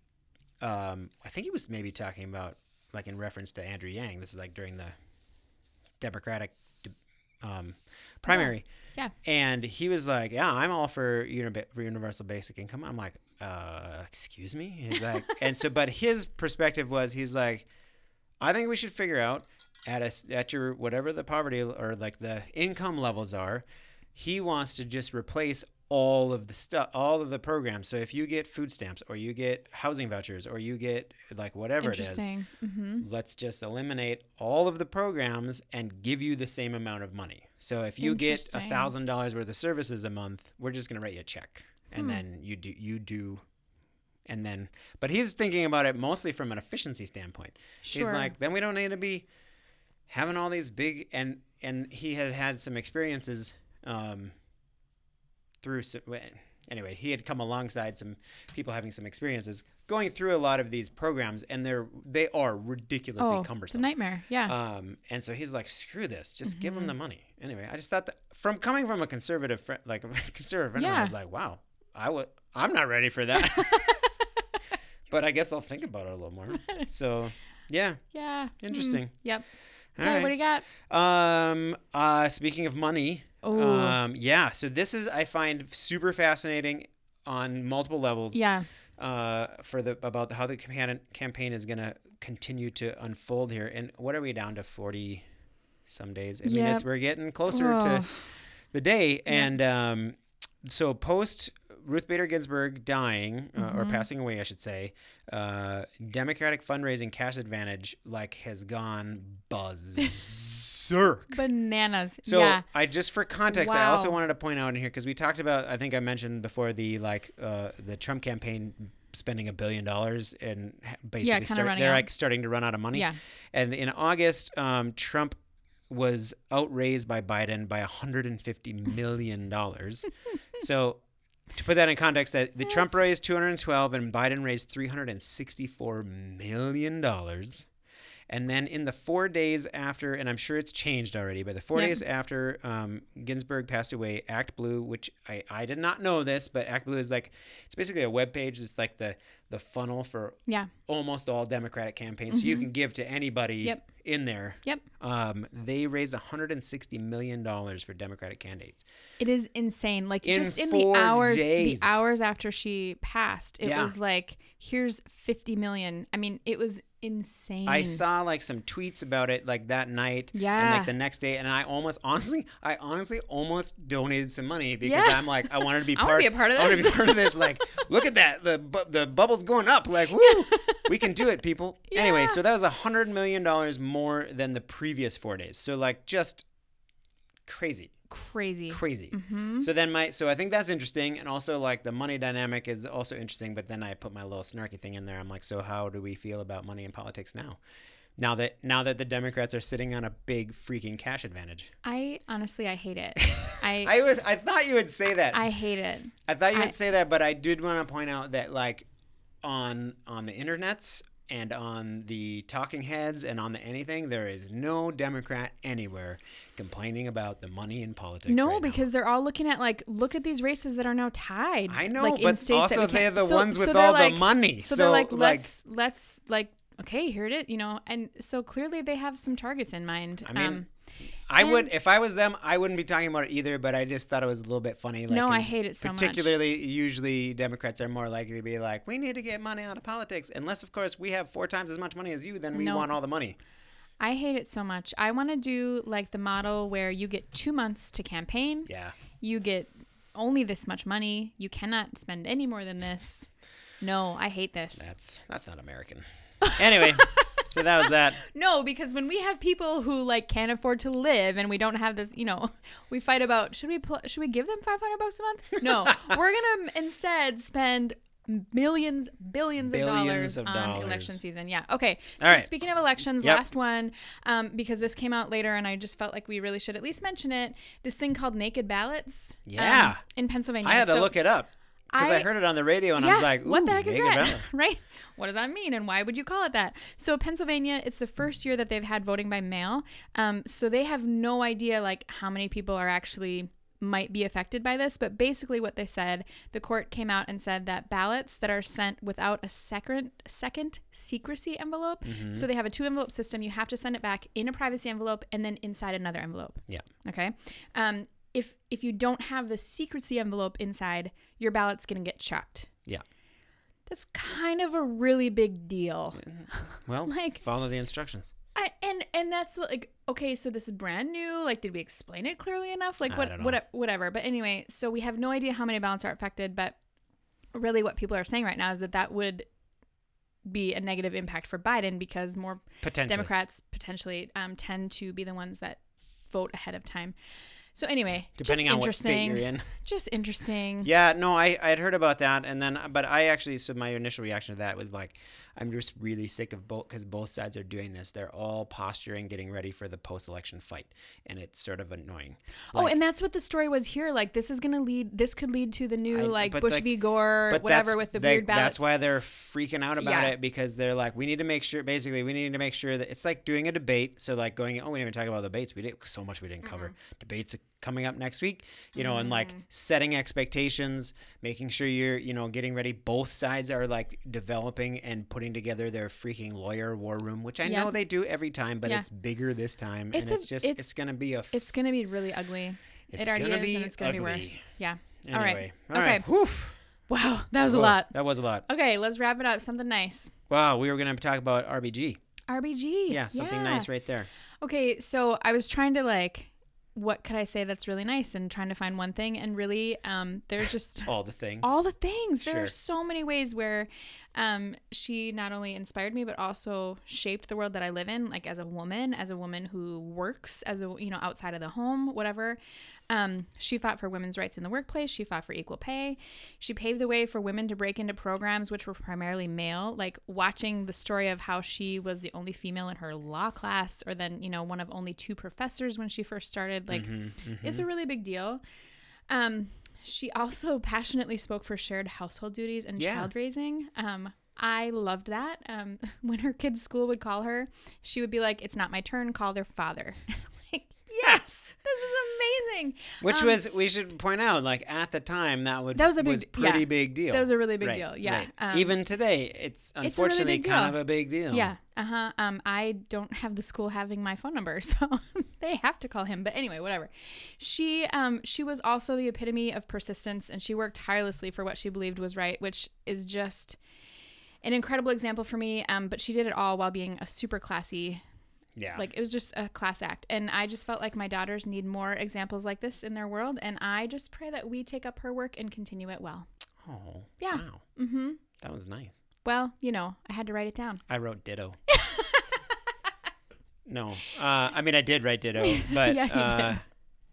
Um, I think he was maybe talking about like in reference to Andrew Yang. This is like during the Democratic um, primary. Yeah. And he was like, "Yeah, I'm all for uni- for universal basic income." I'm like, "Uh, excuse me." He's like, [LAUGHS] and so, but his perspective was, he's like, "I think we should figure out at a at your whatever the poverty or like the income levels are." He wants to just replace all of the stuff, all of the programs. So if you get food stamps or you get housing vouchers or you get like whatever it is, Mm-hmm. let's just eliminate all of the programs and give you the same amount of money. So if you get a thousand dollars worth of services a month, we're just gonna write you a check, and Hmm. then you do you do, and then. But he's thinking about it mostly from an efficiency standpoint. Sure. He's like, then we don't need to be having all these big and and he had had some experiences um, through some, anyway he had come alongside some people having some experiences going through a lot of these programs and they're they are ridiculously oh, it's a cumbersome nightmare. Yeah. um, and so he's like screw this just give Mm-hmm. them the money anyway i just thought that from coming from a conservative friend like a [LAUGHS] conservative friend mine, i was like wow i would i'm not ready for that [LAUGHS] [LAUGHS] but i guess i'll think about it a little more so yeah yeah. interesting. Mm, yep. All Okay, right. what do you got? Um. Uh. Speaking of money. Oh. Um. Yeah. So this is I find super fascinating on multiple levels. Yeah. Uh. For the about how the campaign campaign is gonna continue to unfold here. And what are we down to? Forty some days. I mean, it's we're getting closer Oh. to the day. And um. So post Ruth Bader Ginsburg dying uh, Mm-hmm. or passing away, I should say, uh, Democratic fundraising cash advantage like has gone [LAUGHS] berserk. Bananas. So yeah. I just for context, I also wanted to point out in here because we talked about. I think I mentioned before the like uh, the Trump campaign spending a billion dollars and basically kinda start, they're out. like starting to run out of money. Yeah. And in August, um, Trump was outraised by Biden by 150 million dollars. [LAUGHS] so to put that in context, that the Trump raised 212 and Biden raised 364 million dollars. And then in the four days after, and I'm sure it's changed already, but the four Yep. days after um, Ginsburg passed away, ActBlue, which I, I did not know this, but ActBlue is like, it's basically a web page. It's like the, the funnel for Yeah. almost all Democratic campaigns. So you can give to anybody Mm-hmm. Yep. in there. Yep. Um, they raised 160 million dollars for Democratic candidates. It is insane. Like In just in the hours, days. the hours after she passed, it Yeah. was like, here's 50 million. I mean, it was insane. I saw like some tweets about it like that night Yeah. and like the next day, and I almost [LAUGHS] honestly, I honestly almost donated some money because Yeah. I'm like, I wanted to be [LAUGHS] I part. be a part of I want to be this. part of this. Like, [LAUGHS] look at that, the bu- the bubbles going up. Like, woo, we can do it, people. Anyway, so that was a hundred million dollars more than the previous four days. So like, just crazy. Crazy. crazy. Mm-hmm. So then my so I think that's interesting, and also like the money dynamic is also interesting. But then I put my little snarky thing in there. I'm like, so how do we feel about money in politics now? Now that now that the Democrats are sitting on a big freaking cash advantage. I honestly, I hate it. [LAUGHS] I, I was I thought you would say that. I, I hate it. I thought you would say that, but I did want to point out that like on on the internets and on the talking heads and on the anything, there is no Democrat anywhere complaining about the money in politics. No, right now. because they're all looking at like, look at these races that are now tied. I know, like, in but also they're the so- ones with so all like- the money. So, they're like, like, let's let's like, okay, here it is, you know. And so clearly they have some targets in mind. I mean, um, I would if I was them, I wouldn't be talking about it either. But I just thought it was a little bit funny. Like, No, I hate it so much. Particularly, usually Democrats are more likely to be like, "We need to get money out of politics," unless, of course, we have four times as much money as you. Then we No. want all the money. I hate it so much. I want to do like the model where you get two months to campaign. Yeah. You get only this much money. You cannot spend any more than this. No, I hate this. That's that's not American. Anyway, [LAUGHS] so that was that. [LAUGHS] No, because when we have people who like can't afford to live and we don't have this, you know, [LAUGHS] we fight about should we pl- should we give them 500 bucks a month? No. [LAUGHS] We're going to instead spend millions, billions, Billions of dollars of on dollars. election season. Yeah. Okay. So right. speaking of elections, Yep. last one, um, because this came out later, and I just felt like we really should at least mention it. This thing called naked ballots. um, Yeah. in Pennsylvania. I had to So- look it up because I, I- heard it on the radio and I was like, what the heck is that? [LAUGHS] right? What does that mean, and why would you call it that? So Pennsylvania, it's the first year that they've had voting by mail. Um, so they have no idea like how many people are actually might be affected by this. But basically, what they said, the court came out and said that ballots that are sent without a second second secrecy envelope, Mm-hmm. so they have a two envelope system. You have to send it back in a privacy envelope and then inside another envelope. Yeah. Okay. Um, if if you don't have the secrecy envelope inside, your ballot's gonna get chucked. Yeah. That's kind of a really big deal. [LAUGHS] Well, [LAUGHS] Like- follow the instructions. I, and and that's like okay, so this is brand new. Like, did we explain it clearly enough? Like, what what whatever. But anyway, so we have no idea how many ballots are affected. But really, what people are saying right now is that that would be a negative impact for Biden because more Potentially. Democrats potentially um, tend to be the ones that vote ahead of time. So anyway, Depending just on what state you're in. [LAUGHS] Just interesting. Yeah, no, I I had heard about that, and then but I actually so my initial reaction to that was like, I'm just really sick of both because both sides are doing this. They're all posturing, getting ready for the post-election fight, and it's sort of annoying. oh, and that's what the story was here. Like this is gonna lead. This could lead to the new I- like Bush like- v Gore, whatever with the they- weird ballots. That's why they're freaking out about Yeah. it because they're like, we need to make sure. Basically, we need to make sure that it's like doing a debate. So like going, oh, we didn't even talk about the debates. We did so much we didn't cover. Mm-hmm. Debates coming up next week. You know, and like mm-hmm. setting expectations, making sure you're you know getting ready. Both sides are like developing and putting together their freaking lawyer war room, which I know they do every time, but Yeah. it's bigger this time, It's and a- it's just it's- it's, gonna be a. It's gonna be really ugly. It's it already gonna is, be and it's gonna be ugly. worse. Yeah. anyway, all right. all okay. right. Whew. Wow, [LAUGHS] that was a lot. That was a lot. Okay, let's wrap it up. Something nice. Wow, we were gonna talk about RBG. RBG. Yeah, something Yeah. nice right there. Okay, so I was trying to like, what could I say that's really nice, and trying to find one thing, and really, um, there's just [LAUGHS] All the things. all the things. There are so many ways where um, she not only inspired me, but also shaped the world that I live in, like as a woman, as a woman who works as a you know outside of the home, whatever. Um, she fought for women's rights in the workplace. She fought for equal pay. She paved the way for women to break into programs which were primarily male. Like watching the story of how she was the only female in her law class, or then you know one of only two professors when she first started. Like it's a really big deal. Um, she also [LAUGHS] passionately spoke for shared household duties and Yeah. child raising. Um, I loved that. Um, [LAUGHS] when her kids' school would call her, she would be like, "It's not my turn. Call their father." [LAUGHS] yes, [LAUGHS] this is amazing. Which Um, was we should point out, like at the time that would That was a big- pretty yeah. big deal. That was a really big Right, deal. Yeah. right. Um, Even today, it's a really unfortunately kind deal. of a big deal. Yeah. Uh huh. Um, I don't have the school having my phone number, [LAUGHS] so they have to call him. But anyway, whatever. She um she was also the epitome of persistence, and she worked tirelessly for what she believed was right, which is just an incredible example for me. Um, but she did it all while being a super classy. Yeah. Like it was just a class act, and I just felt like my daughters need more examples like this in their world, and I just pray that we take up her work and continue it well. oh. Yeah. Wow. Mm-hmm. That was nice. Well, you know, I had to write it down. I wrote ditto. [LAUGHS] no, uh, I mean I did write ditto, [LAUGHS] but Yeah, uh,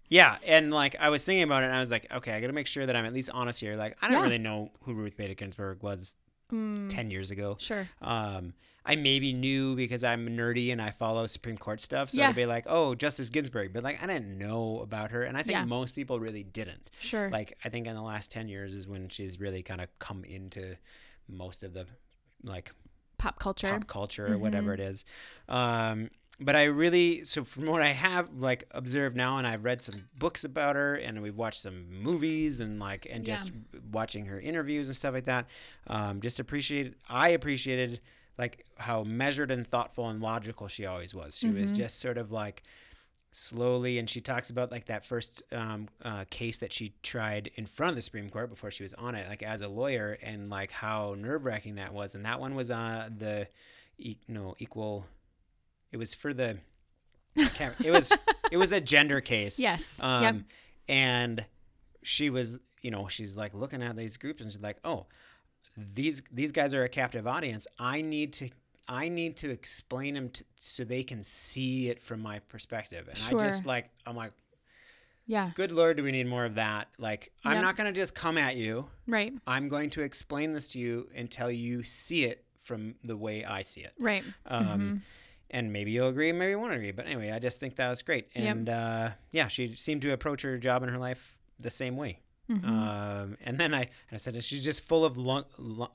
yeah, and like I was thinking about it, and I was like, okay, I got to make sure that I'm at least honest here. Like I don't Yeah. really know who Ruth Bader Ginsburg was Mm, ten years ago. sure. Um, I maybe knew because I'm nerdy and I follow Supreme Court stuff. So Yeah. I'd be like, oh, Justice Ginsburg. But like, I didn't know about her. And I think Yeah. most people really didn't. Sure. Like, I think in the last 10 years is when she's really kind of come into most of the like Pop culture. pop culture or whatever Mm-hmm. it is. Um, but I really, so from what I have like observed now, and I've read some books about her, and we've watched some movies, and like, and Yeah. just watching her interviews and stuff like that. Um, just appreciated, I appreciated like how measured and thoughtful and logical she always was. She was Mhm. just sort of like slowly, and she talks about like that first um, uh, case that she tried in front of the Supreme Court before she was on it, like as a lawyer, and like how nerve wracking that was. And that one was uh, the e- no equal. It was for the. It was it was a gender [LAUGHS] case. Yes. Um, yep. And she was, you know, she's like looking at these groups and she's like, oh, these these guys are a captive audience. I need to I need to explain them to, so they can see it from my perspective. And Sure. I just like I'm like, Yeah. Good Lord, do we need more of that? Like, I'm not going to just come at you. Right. I'm going to explain this to you until you see it from the way I see it. Right. Um, Mm-hmm. And maybe you'll agree, maybe you won't agree. But anyway, I just think that was great. Yep. And uh, yeah, she seemed to approach her job in her life the same way. Mm-hmm. Um, and then I, and I said, she's just full of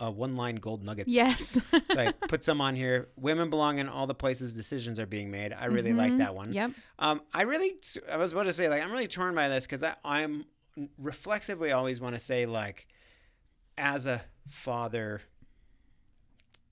uh, one line gold nuggets. Yes. So I put some on here. Women belong in all the places decisions are being made. I really like that one. Mm-hmm. Yep. Um, I really, I was about to say, like, I'm really torn by this because I'm reflexively always want to say, like, as a father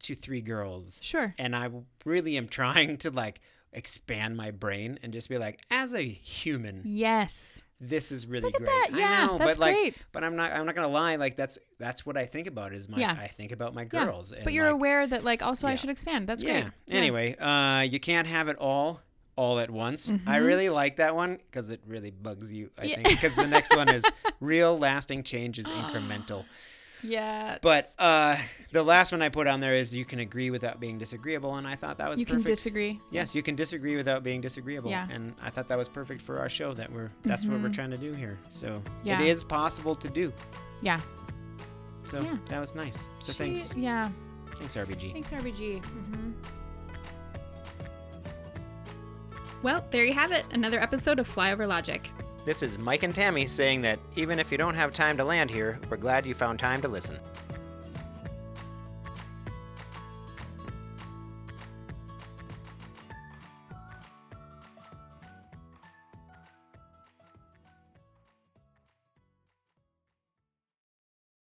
to three girls, Sure. and I really am trying to, like, expand my brain and just be like, as a human, Yes. this is really great. that. I Yeah, know, that's but like, great. but I'm not, I'm not gonna lie. Like, that's that's what I think about is my, Yeah. I think about my girls. and, But you're like, aware that like also I should expand. That's yeah. great. Anyway, uh, you can't have it all all at once. I really like that one because it really bugs you. I Mm-hmm. Yeah. think because the next one is [LAUGHS] real lasting change is incremental. [GASPS] [SIGHS] Yeah. But uh, the last one I put on there is you can agree without being disagreeable, and I thought that was you can disagree. Yes, you can disagree without being disagreeable. Yeah. And I thought that was perfect for our show. That we're that's what we're trying to do here. So Yeah. it is possible to do. Yeah. So Yeah. that was nice. So She- thanks, Yeah. thanks RBG. Thanks, RBG. Mm-hmm. Well, there you have it, another episode of Flyover Logic. This is Mike and Tammy saying that even if you don't have time to land here, we're glad you found time to listen.